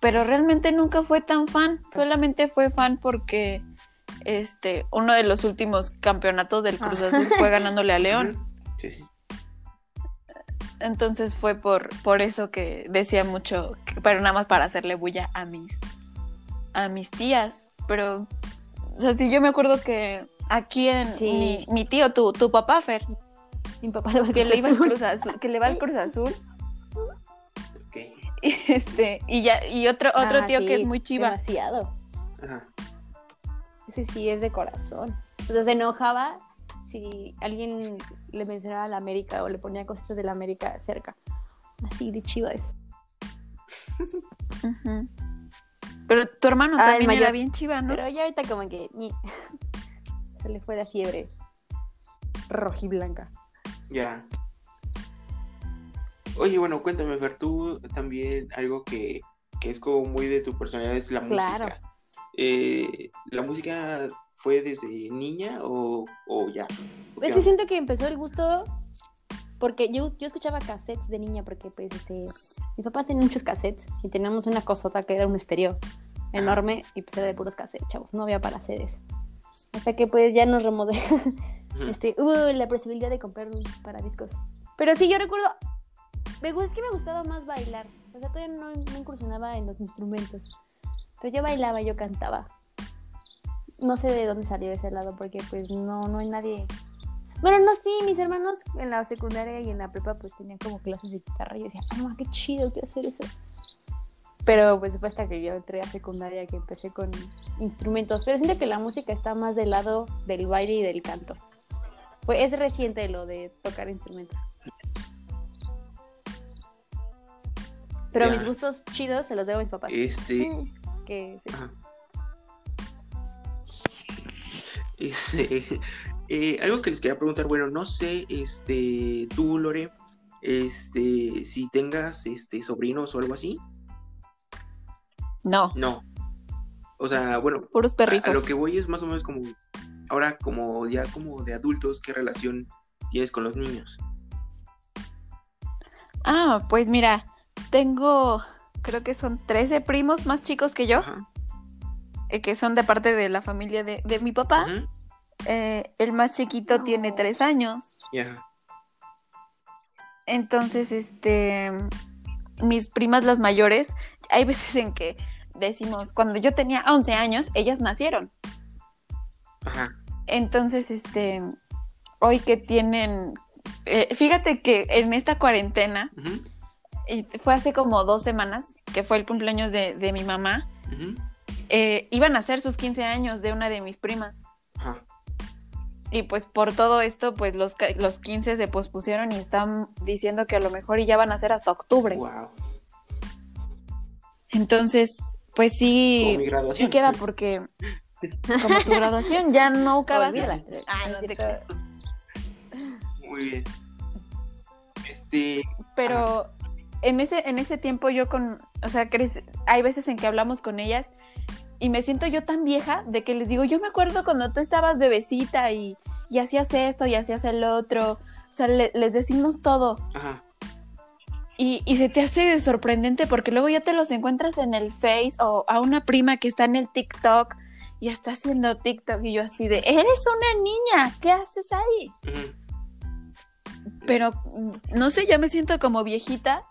pero realmente nunca fue tan fan, solamente fue fan porque este uno de los últimos campeonatos del Cruz Ah. Azul fue ganándole a León. Ujú. Sí, sí. Entonces fue por, por eso que decía mucho, pero nada más para hacerle bulla a mis a mis tías, pero o sea, sí yo me acuerdo que aquí en Sí. mi, mi tío, tu, tu papá Fer, Mi papá le va a que le iba al. Cruz Azul, que le va al Cruz Azul, Ok. y este, y ya, y otro, otro Ah, tío sí, que es muy chiva. Demasiado. Ajá. Ese sí es de corazón. O sea, se enojaba si alguien le mencionaba la América o le ponía cosas de la América cerca. Así de chivas. Ujú. Pero tu hermano Ah, también era mayor. bien chiva, ¿no? Pero ya ahorita como que ni- se le fue la fiebre rojiblanca. Ya. Oye, bueno, cuéntame, Fer, tú también algo que, que es como muy de tu personalidad es la Claro. música. Eh, ¿La música fue desde niña o, o ya? ¿O Pues qué sí siento que empezó el gusto porque yo, yo escuchaba cassettes de niña porque pues este mis papás tenían muchos cassettes y teníamos una cosota que era un estéreo. enorme y pues era de puros cassettes, chavos, no había para CDs. Hasta que pues ya nos remodeló, Ujú. este, hubo la posibilidad de comprar un para discos. Pero sí, yo recuerdo, es que me gustaba más bailar, o sea, todavía no, no incursionaba en los instrumentos, pero yo bailaba, yo cantaba. No sé de dónde salió ese lado, porque pues no, no hay nadie... Bueno, no, sí, mis hermanos en la secundaria y en la prepa pues tenían como clases de guitarra y yo decía, ay, ma, qué chido, quiero hacer eso. Pero pues fue hasta que yo entré a secundaria que empecé con instrumentos. Pero siento que la música está más del lado del baile y del canto. Fue, es reciente lo de tocar instrumentos. Pero Ya. mis gustos chidos se los debo a mis papás. Este, Mm, Que sí. Ajá. Eh, algo que les quería preguntar, bueno, no sé, este, tú, Lore, este, si tengas, este, sobrinos o algo así, No, no. O sea, bueno, puros a, perrijos. a lo que voy es más o menos como, ahora como ya como de adultos, ¿qué relación tienes con los niños? Ah, pues mira, tengo, creo que son 13 primos más chicos que yo, Ajá. eh, que son de parte de la familia de, de mi papá. Ujú. Eh, el más chiquito tiene 3 años. Ya. Entonces, este, mis primas las mayores, hay veces en que decimos, cuando yo tenía 11 años, ellas nacieron. Ajá. Entonces, este, hoy que tienen, eh, fíjate que en esta cuarentena, fue hace como dos semanas, que fue el cumpleaños de, de mi mamá, eh, iban a ser sus 15 años de una de mis primas. Y pues por todo esto, pues los, ca- los 15 se pospusieron y están diciendo que a lo mejor y ya van a ser hasta octubre. Wow. Entonces, pues sí, Como mi graduación. sí queda porque como tu graduación ya no va a Olvídala. ser. Ah, no te creas. Muy bien. Este, Pero en ese, en ese tiempo yo con, o sea, crece- hay veces en que hablamos con ellas y me siento yo tan vieja de que les digo, yo me acuerdo cuando tú estabas bebecita y, y hacías esto y hacías el otro. O sea, le- les decimos todo. ajá. Y, y se te hace sorprendente porque luego ya te los encuentras en el Face o a una prima que está en el TikTok y está haciendo TikTok y yo así de, eres una niña, ¿qué haces ahí? Pero mm, no sé, ya me siento como viejita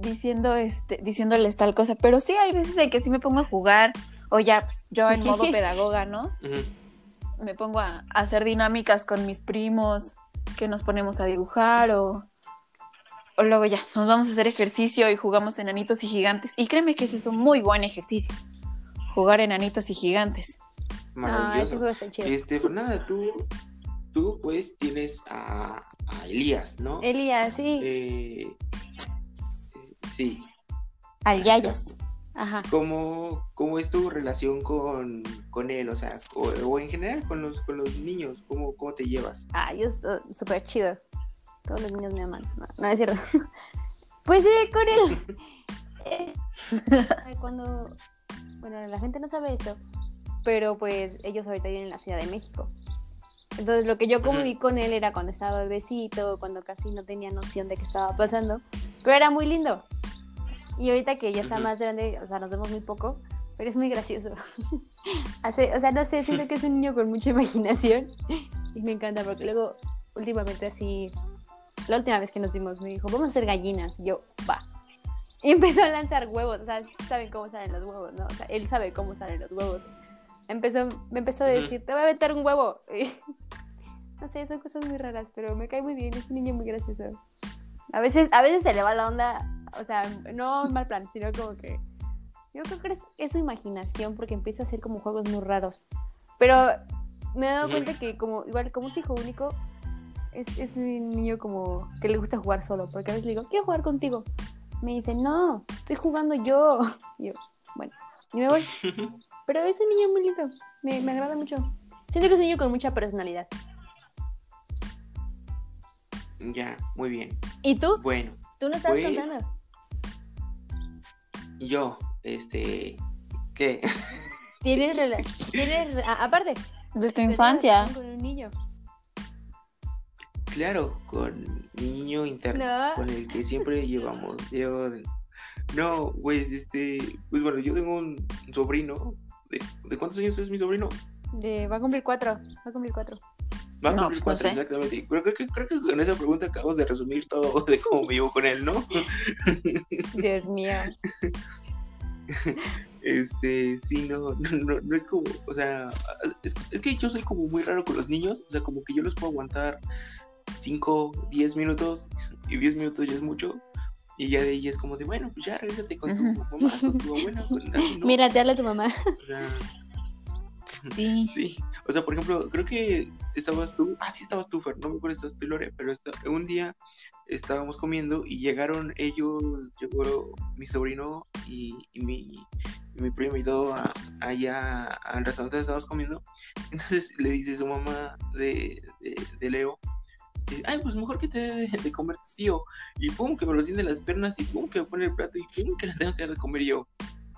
diciendo este, diciéndoles tal cosa, pero sí hay veces en que sí me pongo a jugar o ya yo en modo pedagoga, ¿no? Me pongo a, a hacer dinámicas con mis primos, que nos ponemos a dibujar o, o luego ya nos vamos a hacer ejercicio y jugamos enanitos y gigantes. Y créeme que ese es un muy buen ejercicio, jugar enanitos y gigantes. Ah, Maravilloso. juego está chido. Este, Fernanda, tú, tú pues tienes a, a Elías, ¿no? Elías, sí. Eh, sí. Al Yayas. exacto. Ajá. ¿Cómo, ¿Cómo es tu relación con, con él? O sea, o, o en general con los, con los niños, ¿cómo, cómo te llevas? Ah, yo soy súper chido. Todos los niños me aman. No, no es cierto. pues sí, con él. Eh, Cuando. Bueno, la gente no sabe esto. Pero pues ellos ahorita viven en la Ciudad de México. Entonces lo que yo conviví con él era cuando estaba bebecito, cuando casi no tenía noción de qué estaba pasando. Pero era muy lindo. Y ahorita que ya está más grande, o sea, nos vemos muy poco, pero es muy gracioso. Hace, o sea, no sé, siento que es un niño con mucha imaginación y me encanta porque luego, últimamente así, la última vez que nos vimos me dijo, vamos a hacer gallinas. Y yo, va. Y empezó a lanzar huevos, o sea, saben cómo salen los huevos, ¿no? O sea, él sabe cómo salen los huevos. Empezó, me empezó a decir, te voy a meter un huevo. Y, no sé, son cosas muy raras, pero me cae muy bien, es un niño muy gracioso. A veces, a veces se le va la onda, o sea, no mal plan, sino como que yo creo que es, es su imaginación porque empieza a hacer como juegos muy raros. Pero me he dado cuenta que como igual como es hijo único, es, es un niño como que le gusta jugar solo, porque a veces le digo, quiero jugar contigo. Me dice, no, estoy jugando yo. Y yo, bueno, y me voy. Pero es un niño muy lindo, me, me agrada mucho. Siento que es un niño con mucha personalidad. Ya, muy bien. ¿Y tú? Bueno, ¿Tú no estabas Pues- contando? Yo, este, ¿qué? ¿Tienes relación? ¿Tienes, aparte, De tu ¿tienes infancia. con un niño? Claro, con niño interno, No. con el que siempre llevamos. Llevo, No, pues, este, pues bueno, yo tengo un sobrino. ¿De, de cuántos años es mi sobrino? De, va a cumplir cuatro. Va a cumplir cuatro. A No, cumplir pues, no sé. exactamente. Creo, creo que, creo que con esa pregunta acabamos de resumir todo de cómo vivo con él, ¿no? Dios mío. Este, sí, no, no, no, es como, o sea, es, es que yo soy como muy raro con los niños, o sea, como que yo los puedo aguantar 5, 10 minutos, y 10 minutos ya es mucho, y ya de ahí es como de, bueno, pues ya regrésate con tu mamá, con tu abuela, con ¿no? Mira, te habla tu mamá. O sea, Sí. Sí, o sea, por ejemplo, creo que estabas tú, ah, sí estabas tú, Fer, no me acuerdo si estabas tú, Lore, pero esta- un día estábamos comiendo y llegaron ellos, llegó mi sobrino y, y mi, y mi primo y todo a- allá al restaurante donde estábamos comiendo. Entonces le dice su mamá de, de, de Leo, ay, pues mejor que te de, de comer tu tío. Y pum, que me lo tiende las piernas y pum, que me pone el plato y pum, que le tengo que dar de comer yo.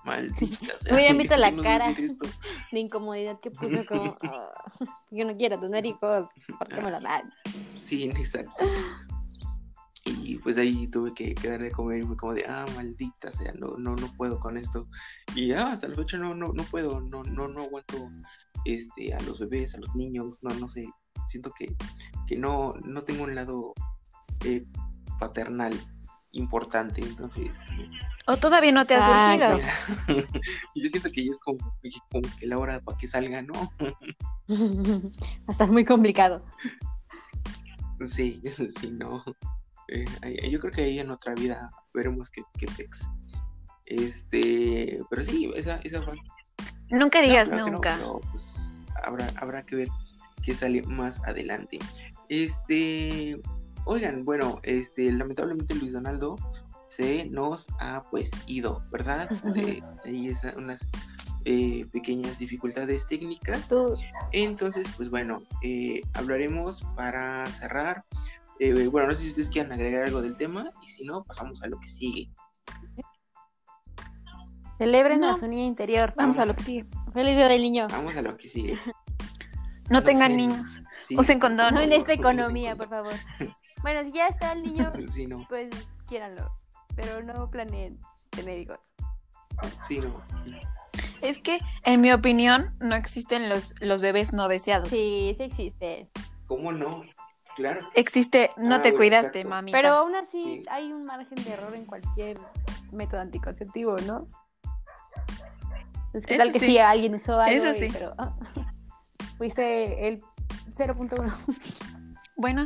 Maldita sea. Hubieran visto la ¿cómo nos cara. De incomodidad que puso como. "Ah, yo no quiero tener hijos. ¿Por qué me lo dan? Sí, exacto. Y pues ahí tuve que, que darle de comer y fue como de, ah, maldita sea, no, no, no puedo con esto. Y ah, hasta la fecha no, no, no puedo, no, no, no aguanto este, a los bebés, a los niños, no, no sé. Siento que, que no, no tengo un lado eh, paternal importante, entonces O todavía no te ha Exacto. surgido. yo siento que ya es como, como que la hora para que salga, ¿no? Va a estar muy complicado. Sí, sí, no. Eh, yo creo que ahí en otra vida veremos qué, qué pex. Este, pero sí, esa, esa fue. Nunca digas no, nunca. pues, habrá, habrá que ver qué sale más adelante. Este, oigan, bueno, este, lamentablemente Luis Donaldo se nos ha pues ido, ¿verdad? Eh, ahí es unas eh, pequeñas dificultades técnicas. Entonces, pues bueno, eh, hablaremos para cerrar. Eh, bueno, no sé si ustedes quieran agregar algo del tema y si no, pasamos a lo que sigue. celebren No. a su niña interior. Vamos a lo que sigue. Feliz día del niño. Vamos a lo que sigue. No No tengan niños. Sí, Usen condón. No en esta economía, por favor. Bueno, si ya está el niño, Sí, no, pues quieranlo. Pero no planeen tener hijos. sí, no. Es que, en mi opinión, no existen los, los bebés no deseados. Sí, sí existe. ¿Cómo no? Claro. Existe, no Ah, te cuidaste, mami. Pero aún así Sí. hay un margen de error en cualquier método anticonceptivo, ¿no? Es que Eso tal que sí. sí, alguien usó algo, Eso y- sí. pero ah, fuiste el 0.1. Bueno.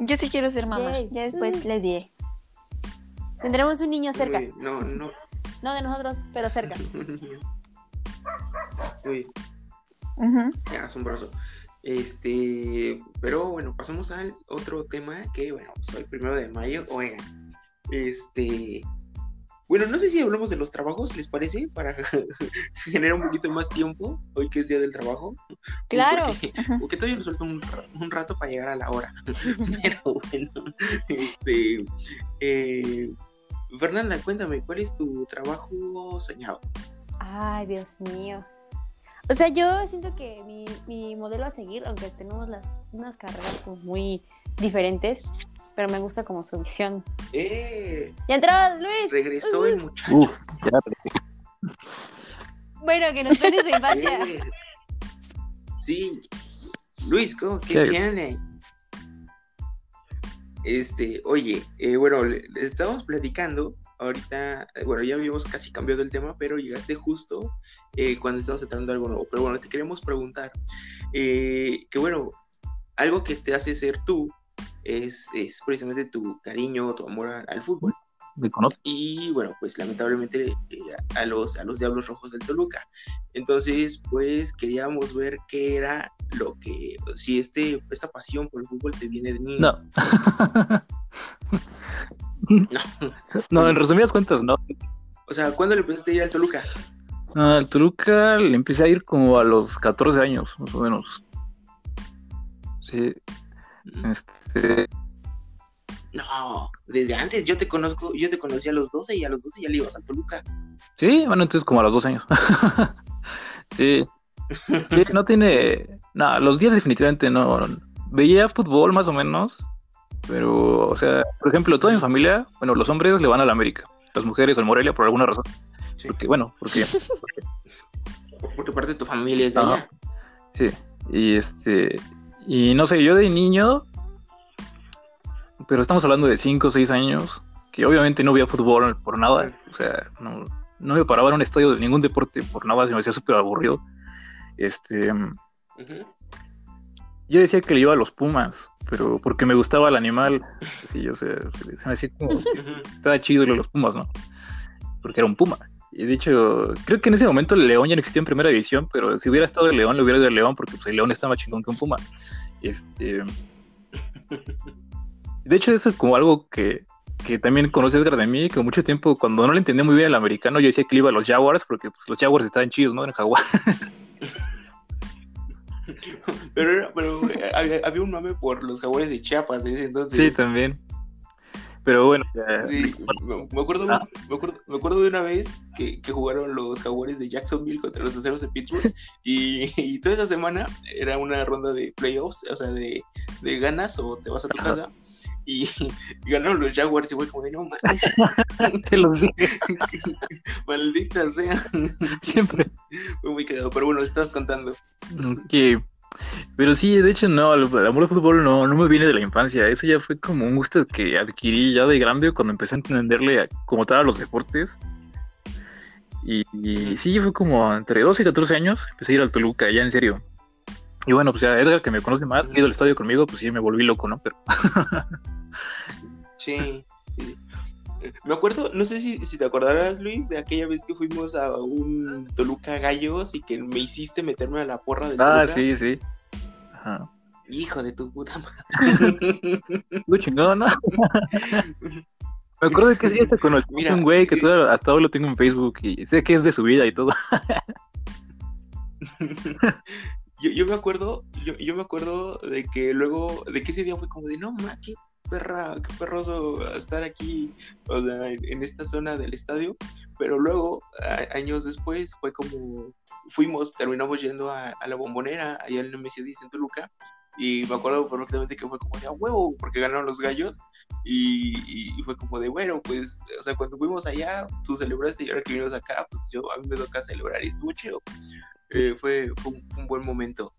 Yo sí quiero ser mamá. Yay. Ya después Mm. les diré. Tendremos un niño cerca, Uy, no, no. no de nosotros, pero cerca. Uy, Ujú. ya, asombroso. Este, pero bueno, pasamos al otro tema que, bueno, pues hoy primero de mayo, oigan, este, bueno, no sé si hablamos de los trabajos, ¿les parece? Para generar un poquito más tiempo, hoy que es día del trabajo. Claro. Porque, porque todavía nos falta un rato para llegar a la hora. Pero bueno, este, eh, Fernanda, cuéntame, ¿cuál es tu trabajo soñado? Ay, Dios mío. O sea, yo siento que mi, mi modelo a seguir, aunque tenemos las, unas carreras como muy diferentes, pero me gusta como su visión. ¡Eh! ¡Ya entró, Luis! Regresó el muchacho. Uf, ya. Bueno, que nos su infancia. Eh, Sí. Luis, ¿cómo, qué, anda? Este, oye, eh, bueno, le, le estábamos platicando ahorita, eh, bueno, ya habíamos casi cambiado el tema, pero llegaste justo eh, cuando estábamos tratando algo nuevo. Pero bueno, te queremos preguntar, eh, que bueno, algo que te hace ser tú es, es precisamente tu cariño, tu amor al, al fútbol. Me conozco. y bueno, pues lamentablemente eh, a los a los Diablos Rojos del Toluca. Entonces, pues queríamos ver qué era lo que si este esta pasión por el fútbol te viene de niño. No. no, en resumidas cuentas, no. O sea, ¿cuándo le empezaste a ir al Toluca? No, Al Toluca le empecé a ir como a los 14 años, más o menos. Sí, este. No, desde antes yo te conozco, yo te conocí a los 12 y a los 12 ya le ibas al Toluca. Sí, bueno, entonces como a los dos años. sí. Sí, no tiene. No, los días definitivamente no. Veía fútbol más o menos. Pero, o sea, por ejemplo, toda mi familia, bueno, los hombres le van a la América, las mujeres al Morelia por alguna razón. Sí. Porque, bueno, porque Porque parte de tu familia es de allá. Sí, y este, y no sé, yo de niño, pero estamos hablando de 5 o 6 años, que obviamente no veía fútbol por nada, o sea, no, no me paraba en un estadio de ningún deporte por nada, se me hacía súper aburrido. Este, yo decía que le iba a los Pumas, pero porque me gustaba el animal, sí, o sea, se me hacía como, estaba chido lo de los Pumas, ¿no? Porque era un Puma. Y de hecho, creo que en ese momento el León ya no existía en primera división, pero si hubiera estado el León, le hubiera ido el León, porque pues, el León estaba chingón que un Puma. Este... De hecho, eso es como algo que, que también conoce Edgar de mí, que mucho tiempo, cuando no le entendía muy bien el americano, yo decía que le iba a los Jaguars, porque pues, los Jaguars estaban chidos, ¿no? En Jaguar. Pero, pero eh, había, había un mame por los jaguares de Chiapas ese entonces. Sí, también. Pero bueno, Sí, me, acuerdo, Ah. me, acuerdo, me acuerdo de una vez que, que jugaron los jaguares de Jacksonville contra los aceros de Pittsburgh y, y toda esa semana era una ronda de playoffs, o sea, de, de ganas o te vas a tu casa y, y ganaron los Jaguars y fue como de no mames, te lo dije maldita sea, siempre. fue muy cagado, pero bueno, estabas contando. Ok. Pero sí, de hecho, no, el, amor al fútbol no, no me viene de la infancia. Eso ya fue como un gusto que adquirí ya de grande cuando empecé a entenderle a- como tal a los deportes. Y, y sí, fue como entre 12 y 14 años, empecé a ir al Toluca, ya en serio. Y bueno, pues ya Edgar, que me conoce más, que ha ido al estadio conmigo, pues sí, me volví loco, ¿no? Pero Sí. sí. Me acuerdo, no sé si, si te acordarás, Luis, de aquella vez que fuimos a un Toluca Gallos y que me hiciste meterme a la porra del Ah, Toluca. sí, sí. Ajá. Hijo de tu puta madre. Estuvo chingón, ¿no? Me acuerdo que sí, hasta conocí Mira, un güey que eh, todavía- hasta hoy lo tengo en Facebook y sé que es de su vida y todo. yo, yo me acuerdo, yo, yo me acuerdo de que luego, de que ese día fue como de no ma, qué perra, qué perroso estar aquí, o sea, en, esta zona del estadio, pero luego, a- años después, fue como, fuimos, terminamos yendo a, a la bombonera, allá en el MC10 en Toluca, y me acuerdo perfectamente que fue como de a huevo, porque ganaron los gallos, y, y- y fue como de bueno, pues, o sea, cuando fuimos allá, tú celebraste y ahora que vinimos acá, pues yo a mí me toca celebrar y estuvo chido. Eh, fue, fue un, un buen momento.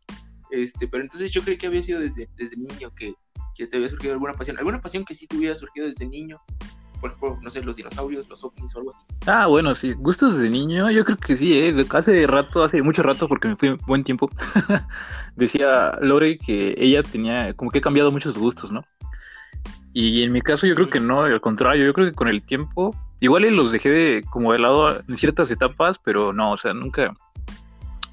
Este, pero entonces yo creí que había sido desde, desde niño que, que te había surgido alguna pasión, alguna pasión que sí te hubiera surgido desde niño. Por ejemplo, no sé, los dinosaurios, los ovnis o algo así. Ah, bueno, sí, gustos de niño, yo creo que sí, ¿eh? Hace rato, hace mucho rato, porque me fui buen tiempo, decía Lore que ella tenía, como que ha cambiado muchos gustos, ¿no? Y en mi caso yo creo que no, al contrario, yo creo que con el tiempo, igual los dejé de, como de lado en ciertas etapas, pero no, o sea, nunca,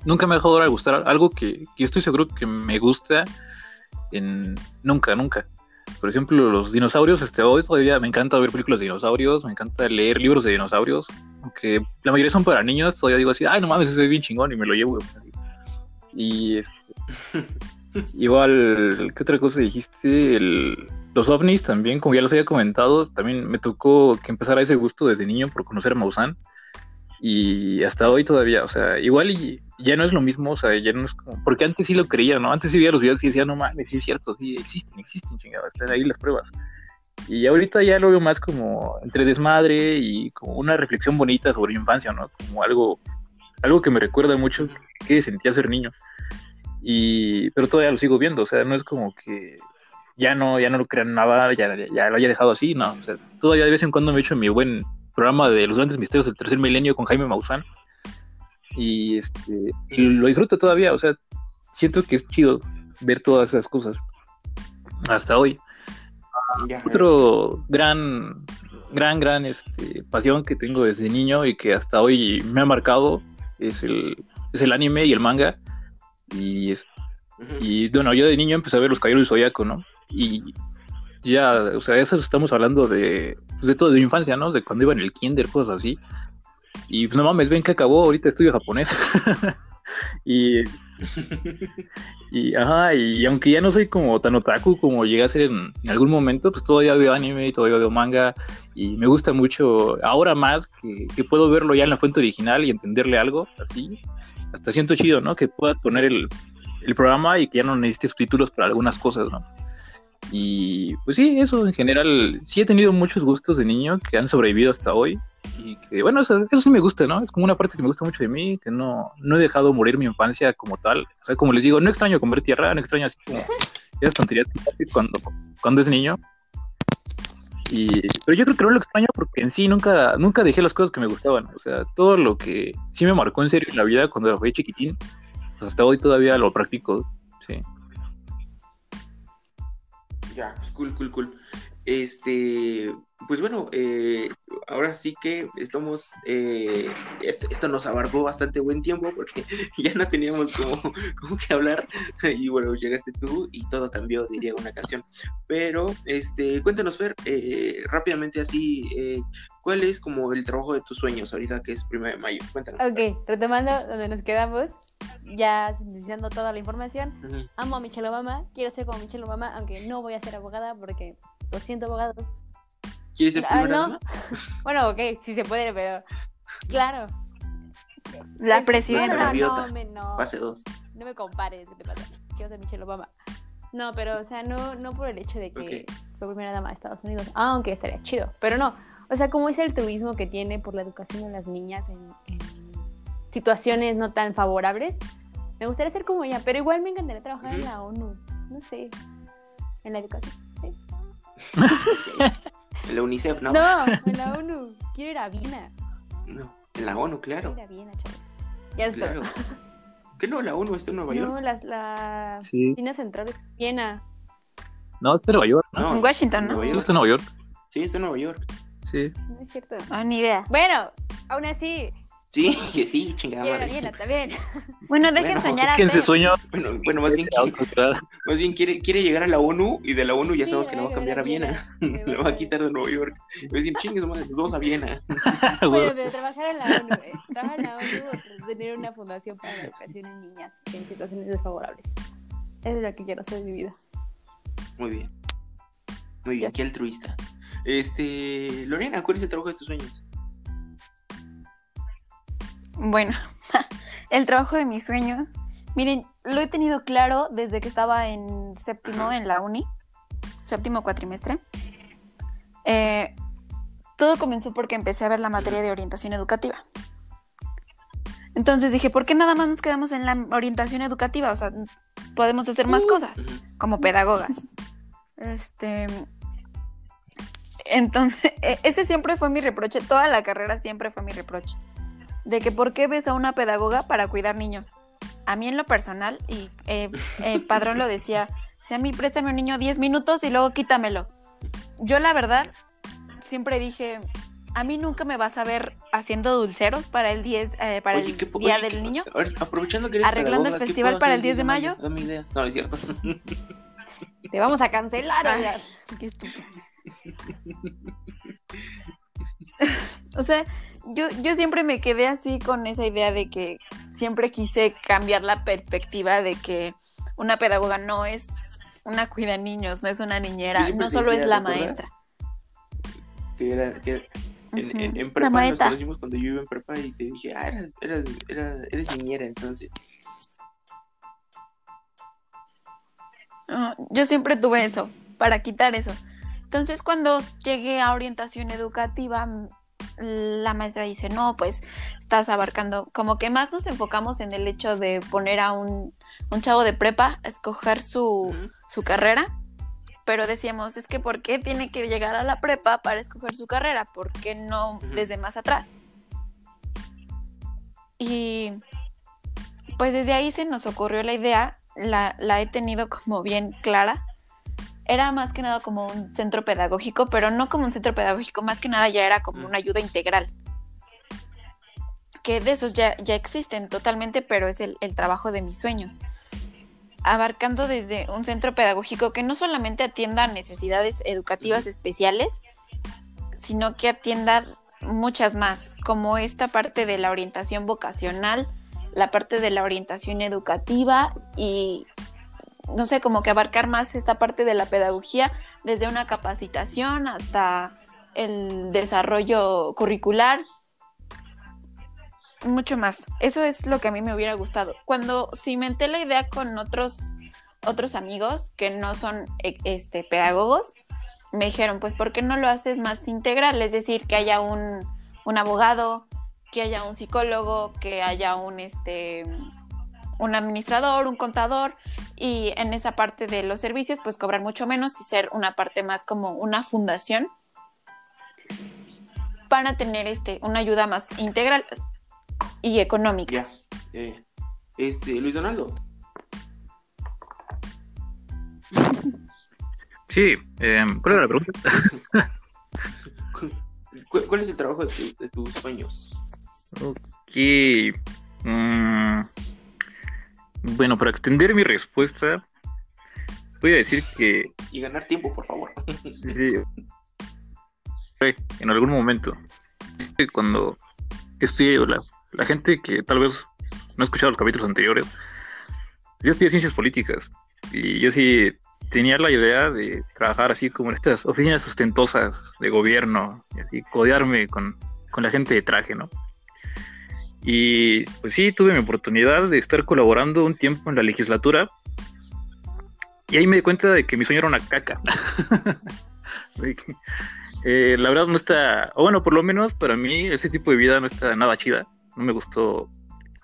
nunca me ha dejado de gustar algo que, que estoy seguro que me gusta en, nunca, nunca. Por ejemplo, los dinosaurios, este, hoy todavía me encanta ver películas de dinosaurios, me encanta leer libros de dinosaurios, aunque la mayoría son para niños, todavía digo así, ay, no mames, soy bien chingón y me lo llevo. Y este, igual, ¿qué otra cosa dijiste? El- los ovnis también, como ya los había comentado, también me tocó que empezara ese gusto desde niño por conocer a Maussan. Y hasta hoy todavía, o sea, igual y ya no es lo mismo, o sea, ya no es como, porque antes sí lo creía, ¿no? Antes sí veía los videos y decía, no mames, sí es cierto, sí existen, existen, chingadas, están ahí las pruebas. Y ahorita ya lo veo más como entre desmadre y como una reflexión bonita sobre mi infancia, ¿no? Como algo, algo que me recuerda mucho que sentía ser niño. Y, pero todavía lo sigo viendo, o sea, no es como que ya no, ya no lo crean nada, ya, ya lo haya dejado así, no, o sea, todavía de vez en cuando me echo mi buen programa de los grandes misterios del tercer milenio con Jaime Maussan y este y lo disfruto todavía, o sea, siento que es chido ver todas esas cosas hasta hoy. Ya, Otro gran, gran, gran este, pasión que tengo desde niño y que hasta hoy me ha marcado es el, es el anime y el manga. Y, es- y bueno, yo de niño empecé a ver los Caballeros del Zodiaco, ¿no? Y ya, o sea, eso estamos hablando de, pues, de todo, de mi infancia, ¿no? De cuando iba en el kinder, cosas así. Y pues no mames, ven que acabó, ahorita estudio japonés. y y, ajá, y aunque ya no soy como tan otaku como llegué a ser en, algún momento, pues todavía veo anime y todavía veo manga y me gusta mucho, ahora más que, que puedo verlo ya en la fuente original y entenderle algo, así, hasta siento chido, ¿no? Que puedas poner el, el programa y que ya no necesites subtítulos para algunas cosas, ¿no? Y pues sí, eso en general, sí he tenido muchos gustos de niño que han sobrevivido hasta hoy. Y que bueno, eso, eso sí me gusta, ¿no? Es como una parte que me gusta mucho de mí, que no, no he dejado morir mi infancia como tal. O sea, como les digo, no extraño comer tierra, no extraño así como esas tonterías que cuando, cuando es niño. Y, pero yo creo que no lo extraño porque en sí nunca, nunca dejé las cosas que me gustaban. O sea, todo lo que sí me marcó en serio en la vida cuando fui chiquitín, pues hasta hoy todavía lo practico. Sí. Ya, pues cool, cool, cool. Este, pues bueno, eh, ahora sí que estamos, eh, esto, esto nos abarcó bastante buen tiempo porque ya no teníamos como, como que hablar y bueno, llegaste tú y todo cambió, diría una canción. Pero, este, cuéntanos, Fer, eh, rápidamente así, eh, ¿cuál es como el trabajo de tus sueños ahorita que es primero de mayo? Cuéntanos. Ok, retomando donde nos quedamos, ya sintetizando toda la información. Ujú. Amo a Michelle Obama, quiero ser como Michelle Obama, aunque no voy a ser abogada porque lo siento abogados. ¿Quieres ser Ah, no. dama? Bueno, ok, sí se puede, pero claro. La No, presidenta. no, no, me, no, Fase 2. no me compares, ¿qué te pasa? Quiero ser Michelle Obama. No, pero, o sea, no, no por el hecho de que fue primera dama de Estados Unidos, aunque estaría chido, pero no. O sea, como ese altruismo que tiene por la educación de las niñas en, en situaciones no tan favorables, me gustaría ser como ella, pero igual me encantaría trabajar en la ONU, no sé, en la educación. En la UNICEF, ¿no? No, en la ONU. Quiero ir a Viena. No, En la ONU, claro. Quiero ir a Viena, chavos. Ya está. Claro. ¿Qué no? La ONU está en Nueva York. No, las, la Sí. oficina central es Viena. No, está en Nueva York, ¿no? No, En Washington, ¿no? Nueva está en Nueva York. Sí, está en Nueva York. Sí. No es cierto. Ah, ni idea. Bueno, aún así, Sí, que sí, chingada madre. Viena también. Bueno, dejen Bueno, soñar a ¿Quién se Fer. sueño? Bueno, bueno, más bien, ciudad. más bien quiere, quiere llegar a la ONU y de la ONU ya Sí, sabemos que le la va a cambiar a Viena. Le va a quitar de Nueva York. Va a decir, chingues, madre, nos vamos a Viena. Bueno, pero trabajar en la ONU, ¿eh? Trabajar en la ONU, tener una fundación para la educación en niñas en situaciones desfavorables. Eso es lo que quiero hacer en mi vida. Muy bien. Muy bien, Ya. qué altruista. Este, Lorena, ¿cuál es el trabajo de tus sueños? Bueno, el trabajo de mis sueños. Miren, lo he tenido claro desde que estaba en séptimo en la uni, séptimo cuatrimestre. Eh, todo comenzó porque empecé a ver la materia de orientación educativa. Entonces dije, ¿por qué nada más nos quedamos en la orientación educativa? O sea, podemos hacer más cosas como pedagogas. Este. Entonces, e- ese siempre fue mi reproche. Toda la carrera siempre fue mi reproche. De que por qué ves a una pedagoga para cuidar niños. A mí en lo personal, y eh, eh, Padrón lo decía, si a mí préstame un niño 10 minutos y luego quítamelo. Yo la verdad, siempre dije, a mí nunca me vas a ver haciendo dulceros para el 10, eh, para Oye, el ¿qué Día oye, del Niño. aprovechando que eres Arreglando el pedagoga, ¿qué festival para el 10 de mayo? Dame ideas. No, no es cierto. Te vamos a cancelar, Ay. oiga. Qué estúpido. o sea, yo, yo siempre me quedé así con esa idea de que siempre quise cambiar la perspectiva de que una pedagoga no es una cuida niños, no es una niñera, siempre no solo es la maestra. Que era, que en, en, en la prepa nos conocimos cuando yo iba en prepa y te dije, ah, eras, eras, eras, eres niñera, entonces. Ah, yo siempre tuve eso, para quitar eso. Entonces, cuando llegué a orientación educativa, la maestra dice, no, pues estás abarcando, como que más nos enfocamos en el hecho de poner a un, un chavo de prepa a escoger su, su carrera, pero decíamos, es que ¿por qué tiene que llegar a la prepa para escoger su carrera? ¿Por qué no desde más atrás? Y pues desde ahí se nos ocurrió la idea, la, la he tenido como bien clara. Era más que nada como un centro pedagógico, pero no como un centro pedagógico, más que nada ya era como una ayuda integral. Que de esos ya, ya existen totalmente, pero es el, el trabajo de mis sueños. Abarcando desde un centro pedagógico que no solamente atienda necesidades educativas especiales, sino que atienda muchas más, como esta parte de la orientación vocacional, la parte de la orientación educativa y, no sé, como que abarcar más esta parte de la pedagogía desde una capacitación hasta el desarrollo curricular, mucho más. Eso es lo que a mí me hubiera gustado. Cuando cimenté la idea con otros otros amigos que no son e- este, pedagogos me dijeron, pues, ¿por qué no lo haces más integral? Es decir, que haya un, un abogado, que haya un psicólogo, que haya un, este, un administrador, un contador, y en esa parte de los servicios, pues cobrar mucho menos y ser una parte más como una fundación para tener este, una ayuda más integral y económica. Ya. Este, Luis Donaldo. Sí, eh, ¿cuál era la pregunta? ¿Cu- ¿Cuál es el trabajo de, tu- de tus sueños? Ok. mm, bueno, para extender mi respuesta, voy a decir que Y ganar tiempo, por favor. en algún momento, cuando estudié, la, la gente que tal vez no ha escuchado los capítulos anteriores, yo estudié ciencias políticas y yo sí tenía la idea de trabajar así como en estas oficinas ostentosas de gobierno y así codearme con, con la gente de traje, ¿no? Y pues sí, tuve mi oportunidad de estar colaborando un tiempo en la legislatura y ahí me di cuenta de que mi sueño era una caca. Eh, la verdad no está, o bueno, por lo menos para mí ese tipo de vida no está nada chida. No me gustó.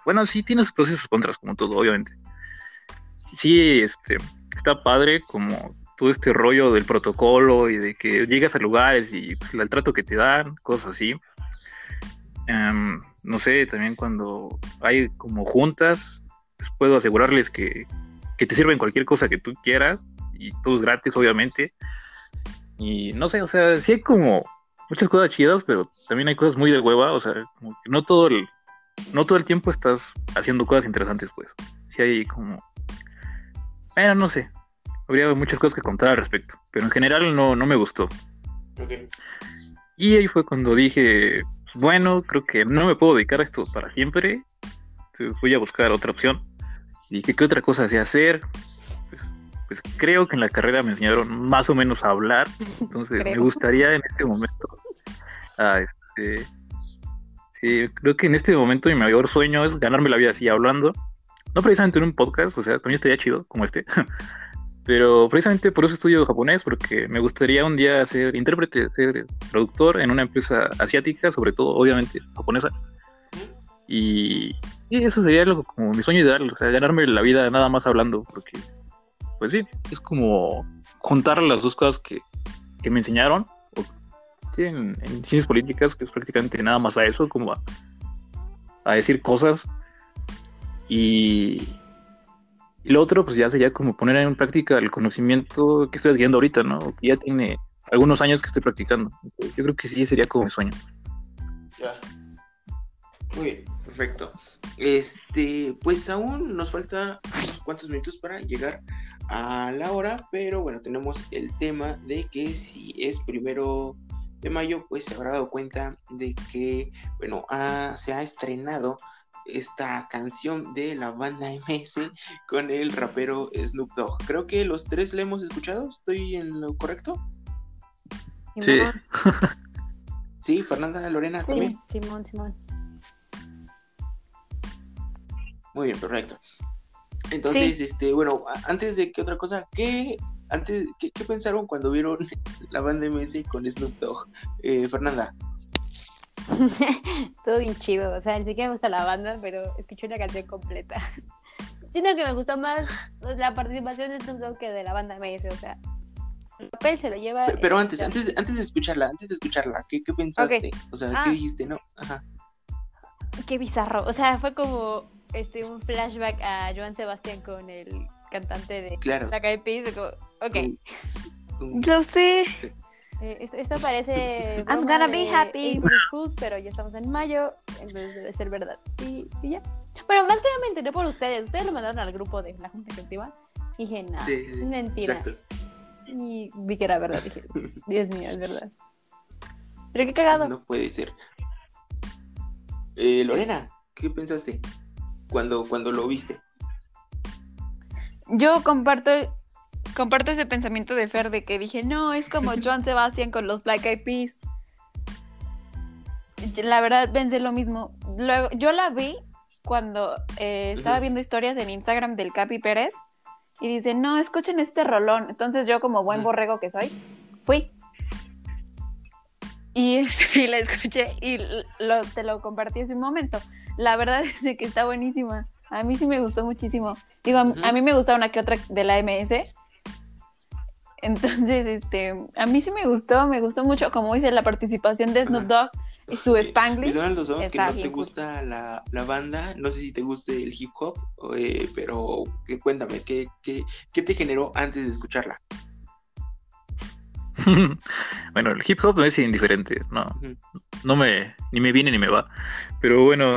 Bueno, sí tiene sus pros y sus contras, como todo, obviamente. Sí, este, está padre como todo este rollo del protocolo y de que llegas a lugares y pues, el trato que te dan, cosas así. Em, no sé, también cuando hay como juntas, pues puedo asegurarles que, que te sirven cualquier cosa que tú quieras y todo es gratis, obviamente. Y no sé, o sea, sí hay como muchas cosas chidas, pero también hay cosas muy de hueva, o sea, como que no todo el, no todo el tiempo estás haciendo cosas interesantes, pues. Sí hay como, bueno, no sé, habría muchas cosas que contar al respecto, pero en general no, no me gustó. Y ahí fue cuando dije, bueno, creo que no me puedo dedicar a esto para siempre, entonces voy a buscar otra opción. Y dije, ¿qué otra cosa sé hacer? Pues, pues creo que en la carrera me enseñaron más o menos a hablar, entonces me gustaría en este momento, a este, sí, creo que en este momento mi mayor sueño es ganarme la vida así hablando, no precisamente en un podcast, o sea, también estaría chido como este, pero precisamente por eso estudio japonés, porque me gustaría un día ser intérprete, ser productor en una empresa asiática, sobre todo, obviamente, japonesa. Y, y eso sería lo, como mi sueño ideal, o sea, ganarme la vida nada más hablando, porque, pues sí, es como juntar las dos cosas que, que me enseñaron, o, sí, en, en ciencias políticas, que es prácticamente nada más a eso, como a, a decir cosas. Y, y lo otro, pues ya sería como poner en práctica el conocimiento que estoy adquiriendo ahorita, ¿no? Que ya tiene algunos años que estoy practicando. Yo creo que sí sería como mi sueño. Ya. Muy bien, perfecto. Este, pues aún nos falta unos cuantos minutos para llegar a la hora, pero bueno, tenemos el tema de que si es primero de mayo, pues se habrá dado cuenta de que, bueno, ha- se ha estrenado esta canción de la banda MS con el rapero Snoop Dogg. Creo que los tres la hemos escuchado, ¿estoy en lo correcto? Sí. Sí, Fernanda, Lorena sí, también. Simón, Simón. Muy bien, perfecto. Entonces, este, bueno, antes de que otra cosa, ¿qué, antes, ¿qué, qué pensaron cuando vieron la banda MS con Snoop Dogg? Eh, Fernanda, Todo bien chido. O sea, ni siquiera me gusta la banda, pero escuché una canción completa. Siento que me gustó más la participación de Snoop Dogg que de la banda MS. O sea, el papel se lo lleva. pe- pero antes, antes, de- antes de escucharla, antes de escucharla, ¿qué, qué pensaste? O sea, Ah. ¿qué dijiste? No, ajá. Qué bizarro. O sea, fue como este un flashback a Joan Sebastián con el cantante de Claro. Peas. como, Ok. Lo sé. Esto, esto parece. I'm gonna be de happy. Pero ya estamos en mayo, entonces debe ser verdad. Y, y ya. Bueno, más que nada me enteré por ustedes. Ustedes lo mandaron al grupo de la Junta Ejecutiva. Y dije, no, Sí, sí, sí. es mentira. Exacto. Y vi que era verdad. Dije, Dios mío, es verdad. Pero qué cagado. No puede ser. Eh, Lorena, ¿qué pensaste cuando, cuando lo viste? Yo comparto, comparto ese pensamiento de Fer de que dije, no, es como Joan Sebastian con los Black Eyed Peas. La verdad, pensé lo mismo. Luego, yo la vi cuando eh, estaba viendo historias en Instagram del Capi Pérez y dice, no, escuchen este rolón. Entonces yo como buen borrego que soy, fui. Y, este, y la escuché y lo, te lo compartí hace un momento. La verdad es que está buenísima. A mí sí me gustó muchísimo. Digo, a, a mí me gusta una que otra de la MS. Entonces, este, a mí sí me gustó, me gustó mucho, como dice, la participación de Snoop Dogg y su Spanglish. Y Donald, sabemos que no te gusta la, la banda, no sé si te guste el hip hop, eh, pero que, cuéntame, ¿qué, qué, qué te generó antes de escucharla? bueno, el hip hop me es indiferente, no, no me, ni me viene ni me va. Pero bueno,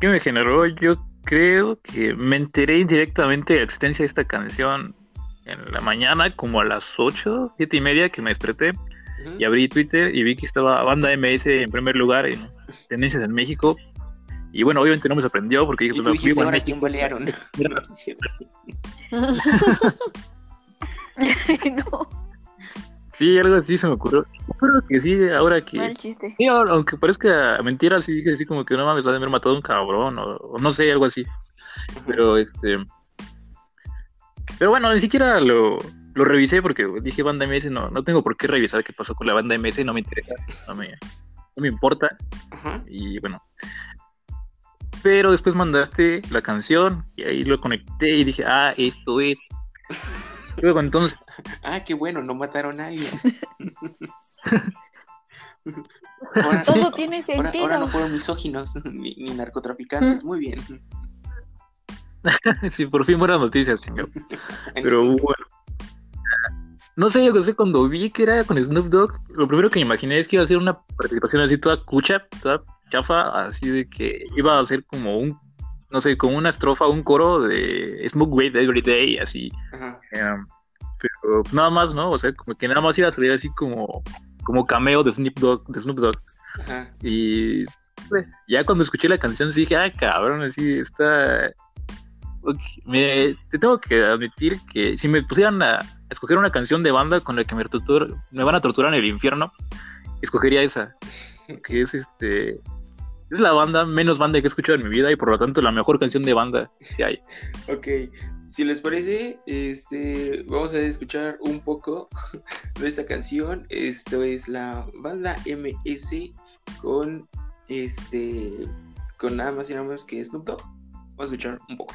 ¿qué me generó? Yo creo que me enteré indirectamente de la existencia de esta canción en la mañana, como a las 8, 7 y media que me desperté Ujú. y abrí Twitter y vi que estaba Banda MS en primer lugar en tendencias en México. Y bueno, obviamente no me sorprendió porque Y dije, tú "Pues, dijiste, ahora México". quién Es cierto. no, Sí, algo así se me ocurrió. Creo que sí, ahora que... mal chiste. Sí, ahora, aunque parezca mentira, sí dije así como que no mames, va a haber matado a un cabrón o, o no sé, algo así. Pero este. Pero bueno, ni siquiera lo, lo revisé porque dije banda MS, no, no tengo por qué revisar qué pasó con la banda MS, no me interesa, no me, no me importa. Ajá. Y bueno. Pero después mandaste la canción y ahí lo conecté y dije, ah, esto es. Luego entonces, Ah, qué bueno, no mataron a alguien. Ahora, Todo tiene ahora- sentido. ahora no fueron misóginos ni, ni narcotraficantes, muy bien. sí, por fin buenas noticias. Pero bueno. No sé, yo que sé, cuando vi que era con Snoop Dogg, lo primero que me imaginé es que iba a ser una participación así toda cucha, toda chafa, así de que iba a ser como un, no sé, como una estrofa, un coro de Smoke Weed Every Day, así. Ajá. em, pero nada más, ¿no? O sea, como que nada más iba a salir así como, como cameo de Snoop Dogg, de Snoop Dogg. Ajá. Y pues, ya cuando escuché la canción sí dije, ah, cabrón, así está... Ok, me- te tengo que admitir que si me pusieran a escoger una canción de banda con la que me, tortur- me van a torturar en el infierno, escogería esa. Que es este... Es la banda menos banda que he escuchado en mi vida y por lo tanto la mejor canción de banda que hay. Ok, si les parece, este, vamos a escuchar un poco de esta canción. Esto es la banda MS con este, con nada más y nada menos que Snoop Dogg. Vamos a escuchar un poco.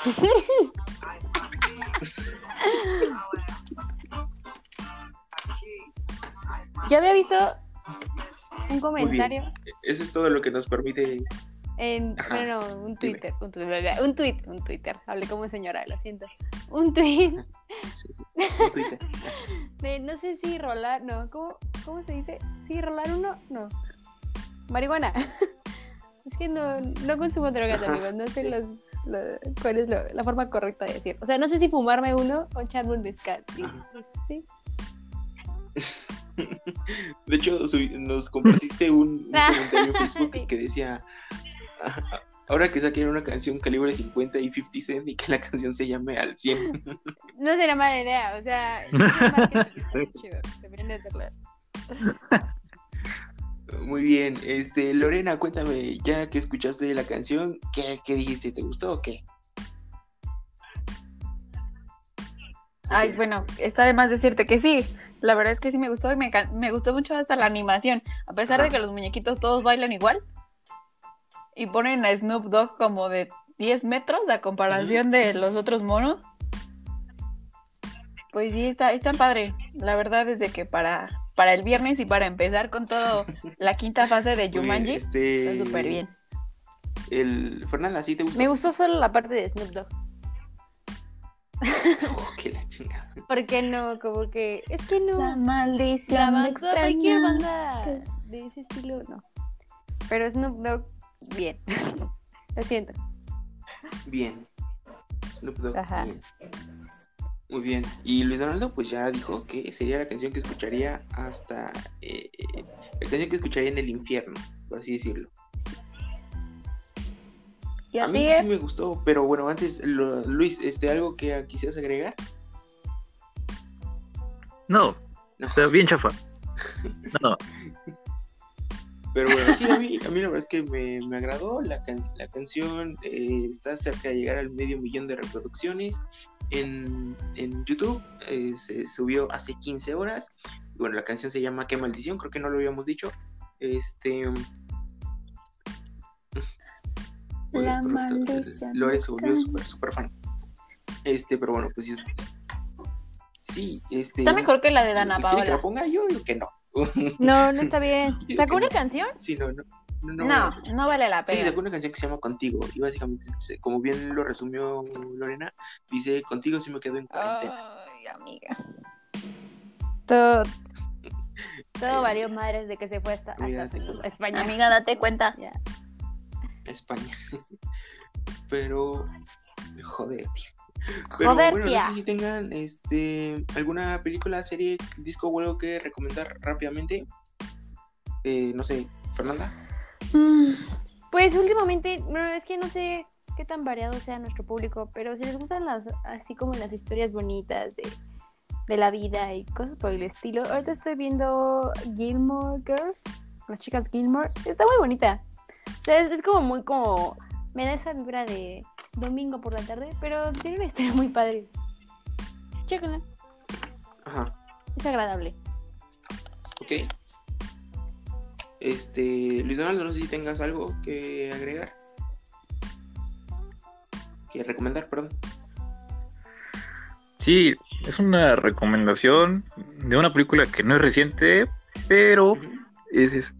Yo había visto un comentario. Eso es todo lo que nos permite. En, bueno, no, un. Twitter, un, Twitter, un tweet, un Twitter, hablé como señora, lo siento. Un tweet en Twitter. de no sé si rolar, no, ¿cómo, cómo se dice? ¿Sí, rolar uno? No. Marihuana. es que no, no consumo drogas, Ajá. amigos, no sé los, lo- cuál es lo- la forma correcta de decir. O sea, no sé si fumarme uno o echarme un mezcal. ¿sí? De hecho, nos compartiste un, un comentario en Facebook Sí. que decía, ahora que saquen una canción calibre 50 y 50 Cent y que la canción se llame al 100. No será mala idea, o sea, es marketing, está chido, deberían de hacerlo. Muy bien, este Lorena, cuéntame, ya que escuchaste la canción, ¿qué, qué dijiste? ¿Te gustó o qué? Ay, bueno, está de más decirte que sí. La verdad es que sí me gustó y me, gustó mucho hasta la animación. A pesar de que los muñequitos todos bailan igual y ponen a Snoop Dogg como de 10 metros a comparación de los otros monos. Pues sí, está, está padre. La verdad es de que para, para el viernes y para empezar con todo la quinta fase de Jumanji, este, está súper bien. El Fernanda, ¿sí te gustó? Me gustó solo la parte de Snoop Dogg. Oh, que la chingada. ¿Por qué no? Como que, es que no. La maldición La banda, extraña. cualquier banda que- de ese estilo, no. Pero Snoop Dogg, bien. Lo siento. Bien. Snoop Dogg, Ajá. bien. Muy bien. Y Luis Donaldo, pues ya dijo que sería la canción que escucharía hasta. eh, la canción que escucharía en el infierno, por así decirlo. ¿Y A a mí sí me gustó, pero bueno, antes, lo- Luis, este, ¿algo que quisieras agregar? No, No. está bien chafa. No, no. Pero bueno, sí, a mí, a mí la verdad es que me, me agradó. La, can- la canción eh, está cerca de llegar al medio millón de reproducciones en, en YouTube. eh, se subió hace 15 horas. Bueno, la canción se llama Qué maldición, creo que no lo habíamos dicho. Este. bueno, La maldición Lore se volvió súper, súper fan. Este, pero bueno, pues sí. Sí, este. Está mejor que la de Dana ¿quiere que la Paola. ponga? Yo digo que no. No, no está bien. ¿Sacó una canción? Sí, no, no. No, no, No, no vale la Sí, pena. sacó una canción que se llama Contigo y básicamente, como bien lo resumió Lorena, dice, contigo sí me quedo en cuarentena. Ay, amiga. Todo, todo Eh, valió madres de que se fue hasta, España. Amiga, date cuenta. España. Pero, joder, tío. Pero Joder, bueno, tía. no sé si tengan este, alguna película, serie, disco o algo que recomendar rápidamente. Eh, no sé, Fernanda. Mm, Pues últimamente, no, es que no sé qué tan variado sea nuestro público, pero si les gustan las, así como las historias bonitas de, de la vida y cosas por el estilo, ahorita estoy viendo Gilmore Girls, las chicas Gilmore, está muy bonita. O sea, es, es como muy como, me da esa vibra de domingo por la tarde, pero tiene una historia muy padre. Chéquenla, Ajá, es agradable. ok. Este, Luis Donaldo, no sé si tengas algo que agregar. Que recomendar, perdón. Sí, es una recomendación de una película que no es reciente, pero Ujú. es este,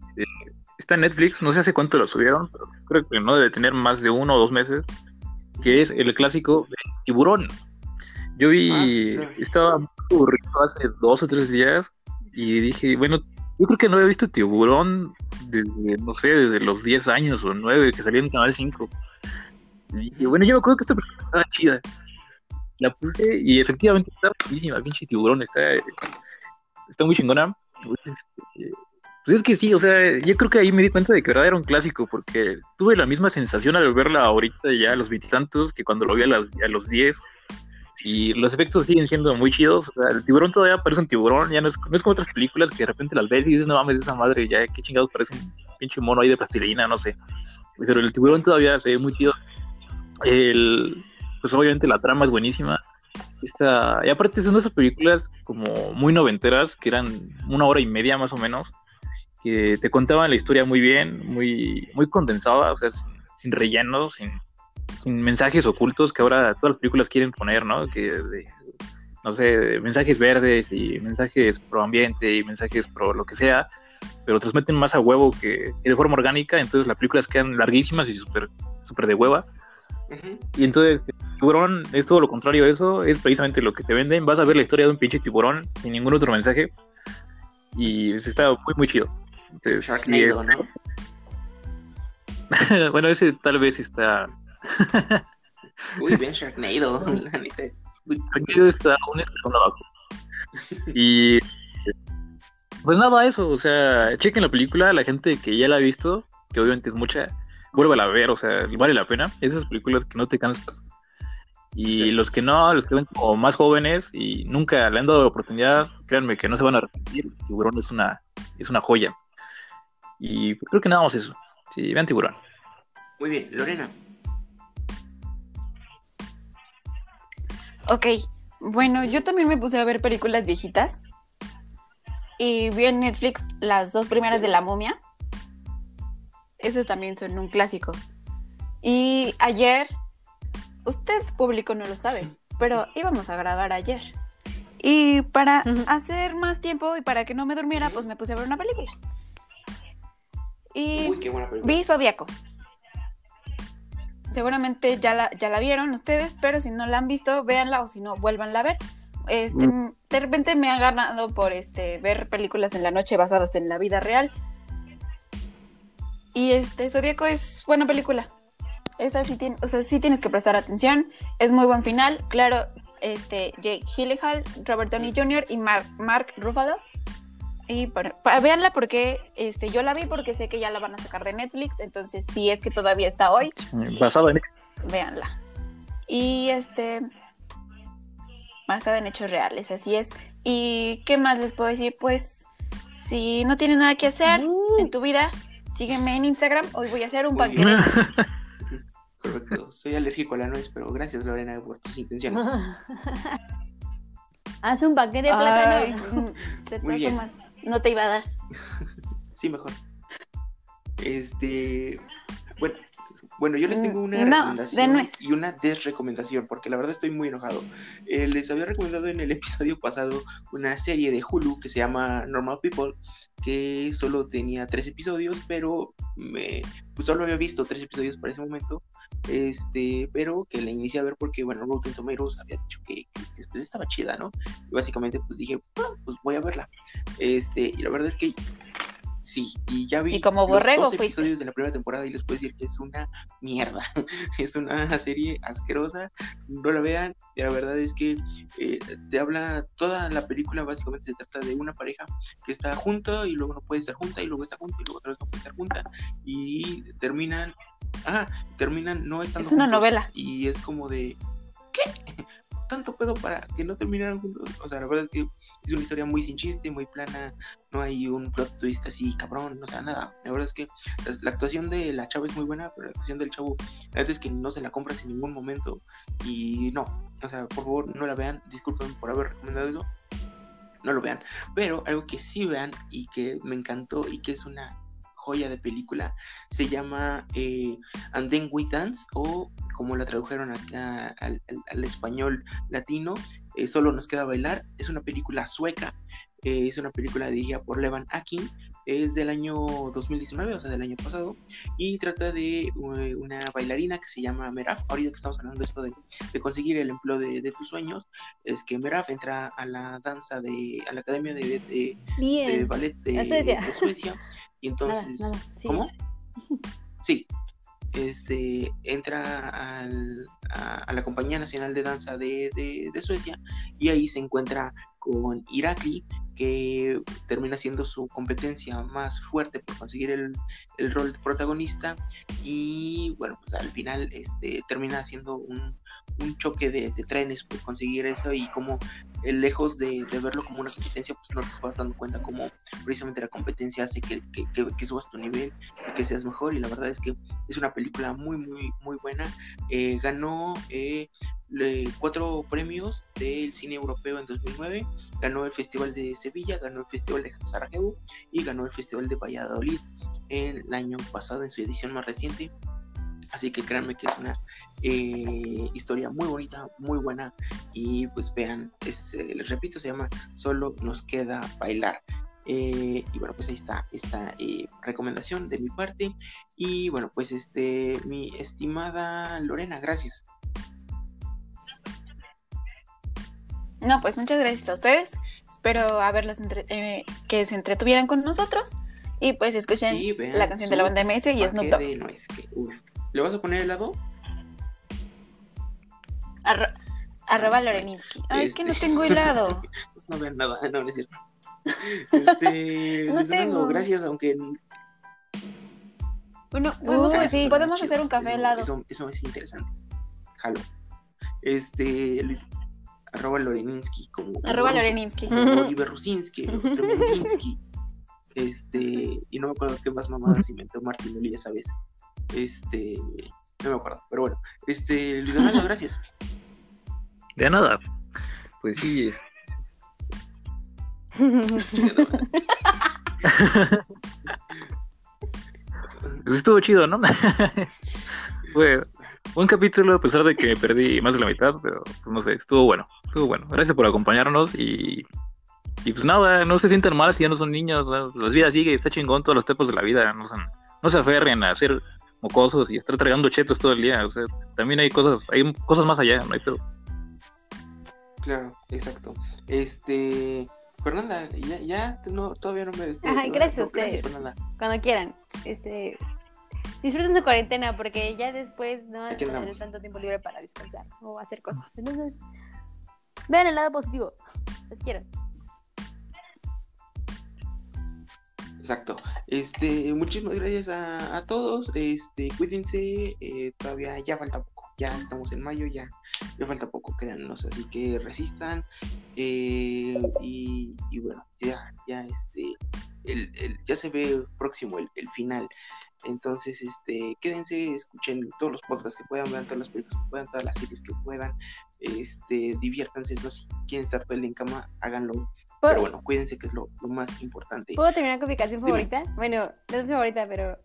está en Netflix, no sé hace cuánto la subieron, pero creo que no debe tener más de uno o dos meses, que es el clásico de Tiburón. Yo vi, Ah, estaba muy aburrido hace dos o tres días y dije, bueno, yo creo que no había visto Tiburón desde, no sé, desde los 10 años o 9 que salió en Canal 5. Y dije, bueno, yo me acuerdo que esta película estaba chida. La puse y efectivamente está buenísima, pinche Tiburón, está, está muy chingona. Pues, este, pues es que sí, o sea, yo creo que ahí me di cuenta de que verdad era un clásico, porque tuve la misma sensación al verla ahorita ya a los veintitantos que cuando lo vi a, las- a los 10. Y los efectos siguen siendo muy chidos. O sea, el tiburón todavía parece un tiburón, ya no es, no es como otras películas que de repente las ves y dices, no mames, esa madre, ya qué chingados parece un pinche mono ahí de plastilina, no sé. Pero el tiburón todavía se ve muy chido. El, pues obviamente la trama es buenísima. Esta, y aparte son de esas películas como muy noventeras, que eran una hora y media más o menos, que te contaban la historia muy bien, muy, muy condensada, o sea, sin, sin relleno, sin, sin mensajes ocultos que ahora todas las películas quieren poner, ¿no? Que de- no sé, mensajes verdes y mensajes pro ambiente y mensajes pro lo que sea, pero transmiten más a huevo que, que de forma orgánica, entonces las películas quedan larguísimas y súper súper de hueva. Y entonces, Tiburón es todo lo contrario a eso, es precisamente lo que te venden. Vas a ver la historia de un pinche tiburón sin ningún otro mensaje. Y está muy, muy chido. Sharknado, ¿no? bueno, ese tal vez está. Uy, bien Sharknado, la neta es. uy, Aquí está un escalón abajo. Y. Pues nada, eso. O sea, chequen la película. La gente que ya la ha visto, que obviamente es mucha, vuélvala a ver. O sea, vale la pena. Esas películas que no te cansas. Y Sí. los que no, los que ven como más jóvenes y nunca le han dado la oportunidad, créanme que no se van a arrepentir. Tiburón es una, es una joya. Y pues creo que nada más eso. Sí, vean Tiburón. Muy bien, Lorena. Ok, bueno, yo también me puse a ver películas viejitas. Y vi en Netflix las dos primeras de La Momia. Esas también son un clásico. Y ayer, usted público no lo sabe, pero íbamos a grabar ayer. Y para hacer más tiempo y para que no me durmiera, pues me puse a ver una película. Y Uy, qué buena película. vi Zodíaco. seguramente ya la, ya la vieron ustedes, pero si no la han visto, véanla o si no, vuélvanla a ver. Este, de repente me ha ganado por este ver películas en la noche basadas en la vida real. Y este, Zodíaco es buena película. Esta sí tiene, o sea, sí tienes que prestar atención. Es muy buen final. Claro, este, Jake Gyllenhaal, Robert Downey Jr. y Mark, Mark Ruffalo. Y para, para- véanla porque este, yo la vi porque sé que ya la van a sacar de Netflix. Entonces, si es que todavía está hoy, Basado en véanla. Y este. Basada en hechos reales, así es. ¿Y qué más les puedo decir? Pues, si no tienen nada que hacer en tu vida, sígueme en Instagram. Hoy voy a hacer un bien. Correcto. Soy alérgico a la nuez, pero gracias, Lorena, por tus intenciones. Haz un paquete de plátano. de Muy bien. formas, no te iba a dar. Sí, mejor. Este. Bueno, bueno yo les tengo una Mm, No, recomendación de y una desrecomendación, porque la verdad estoy muy enojado. Eh, les había recomendado en el episodio pasado una serie de Hulu que se llama Normal People, que solo tenía tres episodios, pero me, pues solo había visto tres episodios para ese momento. Este, pero que la inicié a ver porque, bueno, Rotten Tomatoes había dicho que, estaba chida, ¿no? Y básicamente, pues dije, "Ah, pues voy a verla. Este, y la verdad es que sí, y ya vi Y como los borrego dos fuiste. episodios de la primera temporada y les puedo decir que es una mierda. es una serie asquerosa. No la vean. La verdad es que eh, te habla toda la película. Básicamente se trata de una pareja que está junta y luego no puede estar junta y luego está junta y luego otra vez no puede estar junta y terminan. Ah, terminan no estando Es una juntos. novela. Y es como de. ¿Qué? Tanto pedo para que no terminaran juntos. O sea, la verdad es que es una historia muy sin chiste, muy plana. No hay un plot twist así cabrón, o sea, nada. La verdad es que la, la actuación de la chava es muy buena, pero la actuación del chavo, la verdad es que no se la compras en ningún momento. Y no, o sea, por favor, no la vean. Disculpen por haber recomendado eso. No lo vean. Pero algo que sí vean y que me encantó y que es una joya de película se llama eh, And Then We Dance o como la tradujeron acá al, al- al español latino, eh, solo nos queda bailar. Es una película sueca, eh, es una película dirigida por Levan Akin, es del año 2019, o sea, del año pasado, y trata de eh, una bailarina que se llama Meraf. Ahorita que estamos hablando de esto de, de conseguir el empleo de, de tus sueños, es que Meraf entra a la danza de, a la academia de, ballet de, Suecia. Y entonces... nada, nada. Sí. ¿Cómo? Sí. Este entra al- a, a la Compañía Nacional de Danza de, de- de Suecia y ahí se encuentra con Irakli, que termina siendo su competencia más fuerte por conseguir el, el rol de protagonista. Y bueno, pues al final este, termina haciendo un, un choque de, de trenes por conseguir eso y como eh, lejos de, verlo como una competencia, pues no te vas dando cuenta como precisamente la competencia hace que, que- que- subas tu nivel y que seas mejor. Y la verdad es que es una película muy, muy, muy buena. Eh, ganó eh, cuatro premios del cine europeo en 2009. Ganó el Festival de Sevilla, ganó el Festival de Sarajevo y ganó el Festival de Valladolid el año pasado en su edición más reciente. Así que créanme que es una eh, historia muy bonita, muy buena. Y pues vean, es, eh, les repito, se llama Solo nos queda bailar. Eh, y bueno, pues ahí está esta recomendación de mi parte. Y bueno, pues este, mi estimada Lorena, gracias. No, pues muchas gracias a ustedes. Espero haberlos entre- eh, que se entretuvieran con nosotros. Y pues escuchen la canción de la banda MS y Snoop Paquete Dogg. de nuez, que, uf. ¿Le vas a poner helado? Arro- arroba Loreninsky. Ay, es que no este- tengo helado. Pues no vean nada, no, no es cierto. Este, No tengo. gracias, aunque Bueno, podemos, Uy, hacer- sí. podemos hacer un café eso- helado. Eso, eso es interesante. Jalo. Este, Luis, arroba Loreninsky, como, Arroba Loreninsky. como Oliver Rusinski. Este, y no me acuerdo qué más mamadas inventó Martín esa vez. Este, no me acuerdo, pero bueno. Este, Luis Fernando, gracias. De nada. Pues sí, es- pues estuvo chido, ¿no? Fue un capítulo, a pesar de que me perdí más de la mitad, pero pues, no sé, estuvo bueno, estuvo bueno. Gracias por acompañarnos y, y pues nada, no se sientan mal si ya no son niños, ¿no? la vida sigue, está chingón todas las etapas de la vida, no, son- no se aferren a ser mocosos y estar tragando chetos todo el día. O sea, también hay cosas, hay cosas más allá, no hay pedo. Claro, exacto. Este, Fernanda, ya, ya no, todavía no me despido. Ajá, gracias a ustedes. Cuando quieran. Este, disfruten su cuarentena porque ya después no van a tener andamos. tanto tiempo libre para descansar o hacer cosas. Entonces, vean el lado positivo. Les quiero. Exacto. Este, muchísimas gracias a, a todos. Este, cuídense. eh, todavía ya falta poco. Ya estamos en mayo, ya, ya falta poco, créannos. Así que resistan. eh, y, y bueno, ya, ya este, el, el- ya se ve próximo el, el final. Entonces, este, quédense, escuchen todos los podcasts que puedan, vean todas las películas que puedan, todas las series que puedan. Este, diviértanse, es más, si quieren estar todo el en cama, háganlo. ¿Puedo, Pero bueno, cuídense que es lo, lo más importante. ¿puedo terminar con mi canción Dime. favorita? Bueno, no es mi favorita, pero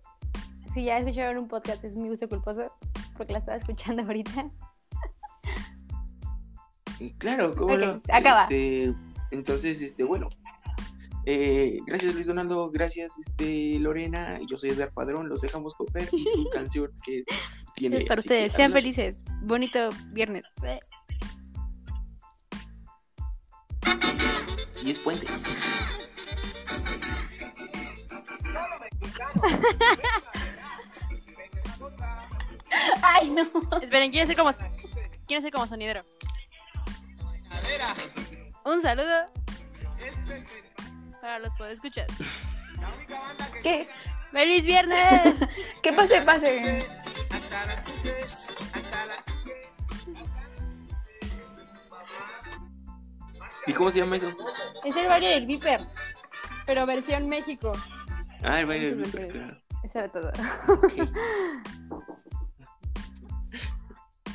si ya escucharon un podcast, es mi gusto culposo porque la estaba escuchando ahorita. Claro, cómo Ok, no. acaba. Este, entonces, este, bueno. Eh, gracias Luis Donaldo, gracias este Lorena, yo soy Edgar Padrón, los dejamos con Fer y su canción que tiene. Es para que ustedes. Sean felices. Bonito viernes. Y es puente. Ay, no. Esperen, quiero ser como, quiero ser como sonidero. Un saludo para los podescuchas. ¿Qué? ¡Feliz viernes! ¿Qué pase, pase? ¿Y cómo se llama eso? es el baile del Viper, pero versión México. Ah, el baile del Viper, claro. Eso era todo. Ok.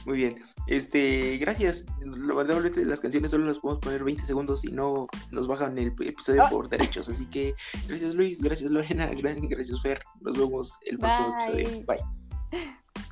Muy bien. Este, gracias. Lamentablemente las canciones solo las podemos poner 20 segundos y no nos bajan el episodio Ah. por derechos. Así que gracias Luis, gracias Lorena, gracias Fer. Nos vemos el próximo Bye. episodio. Bye.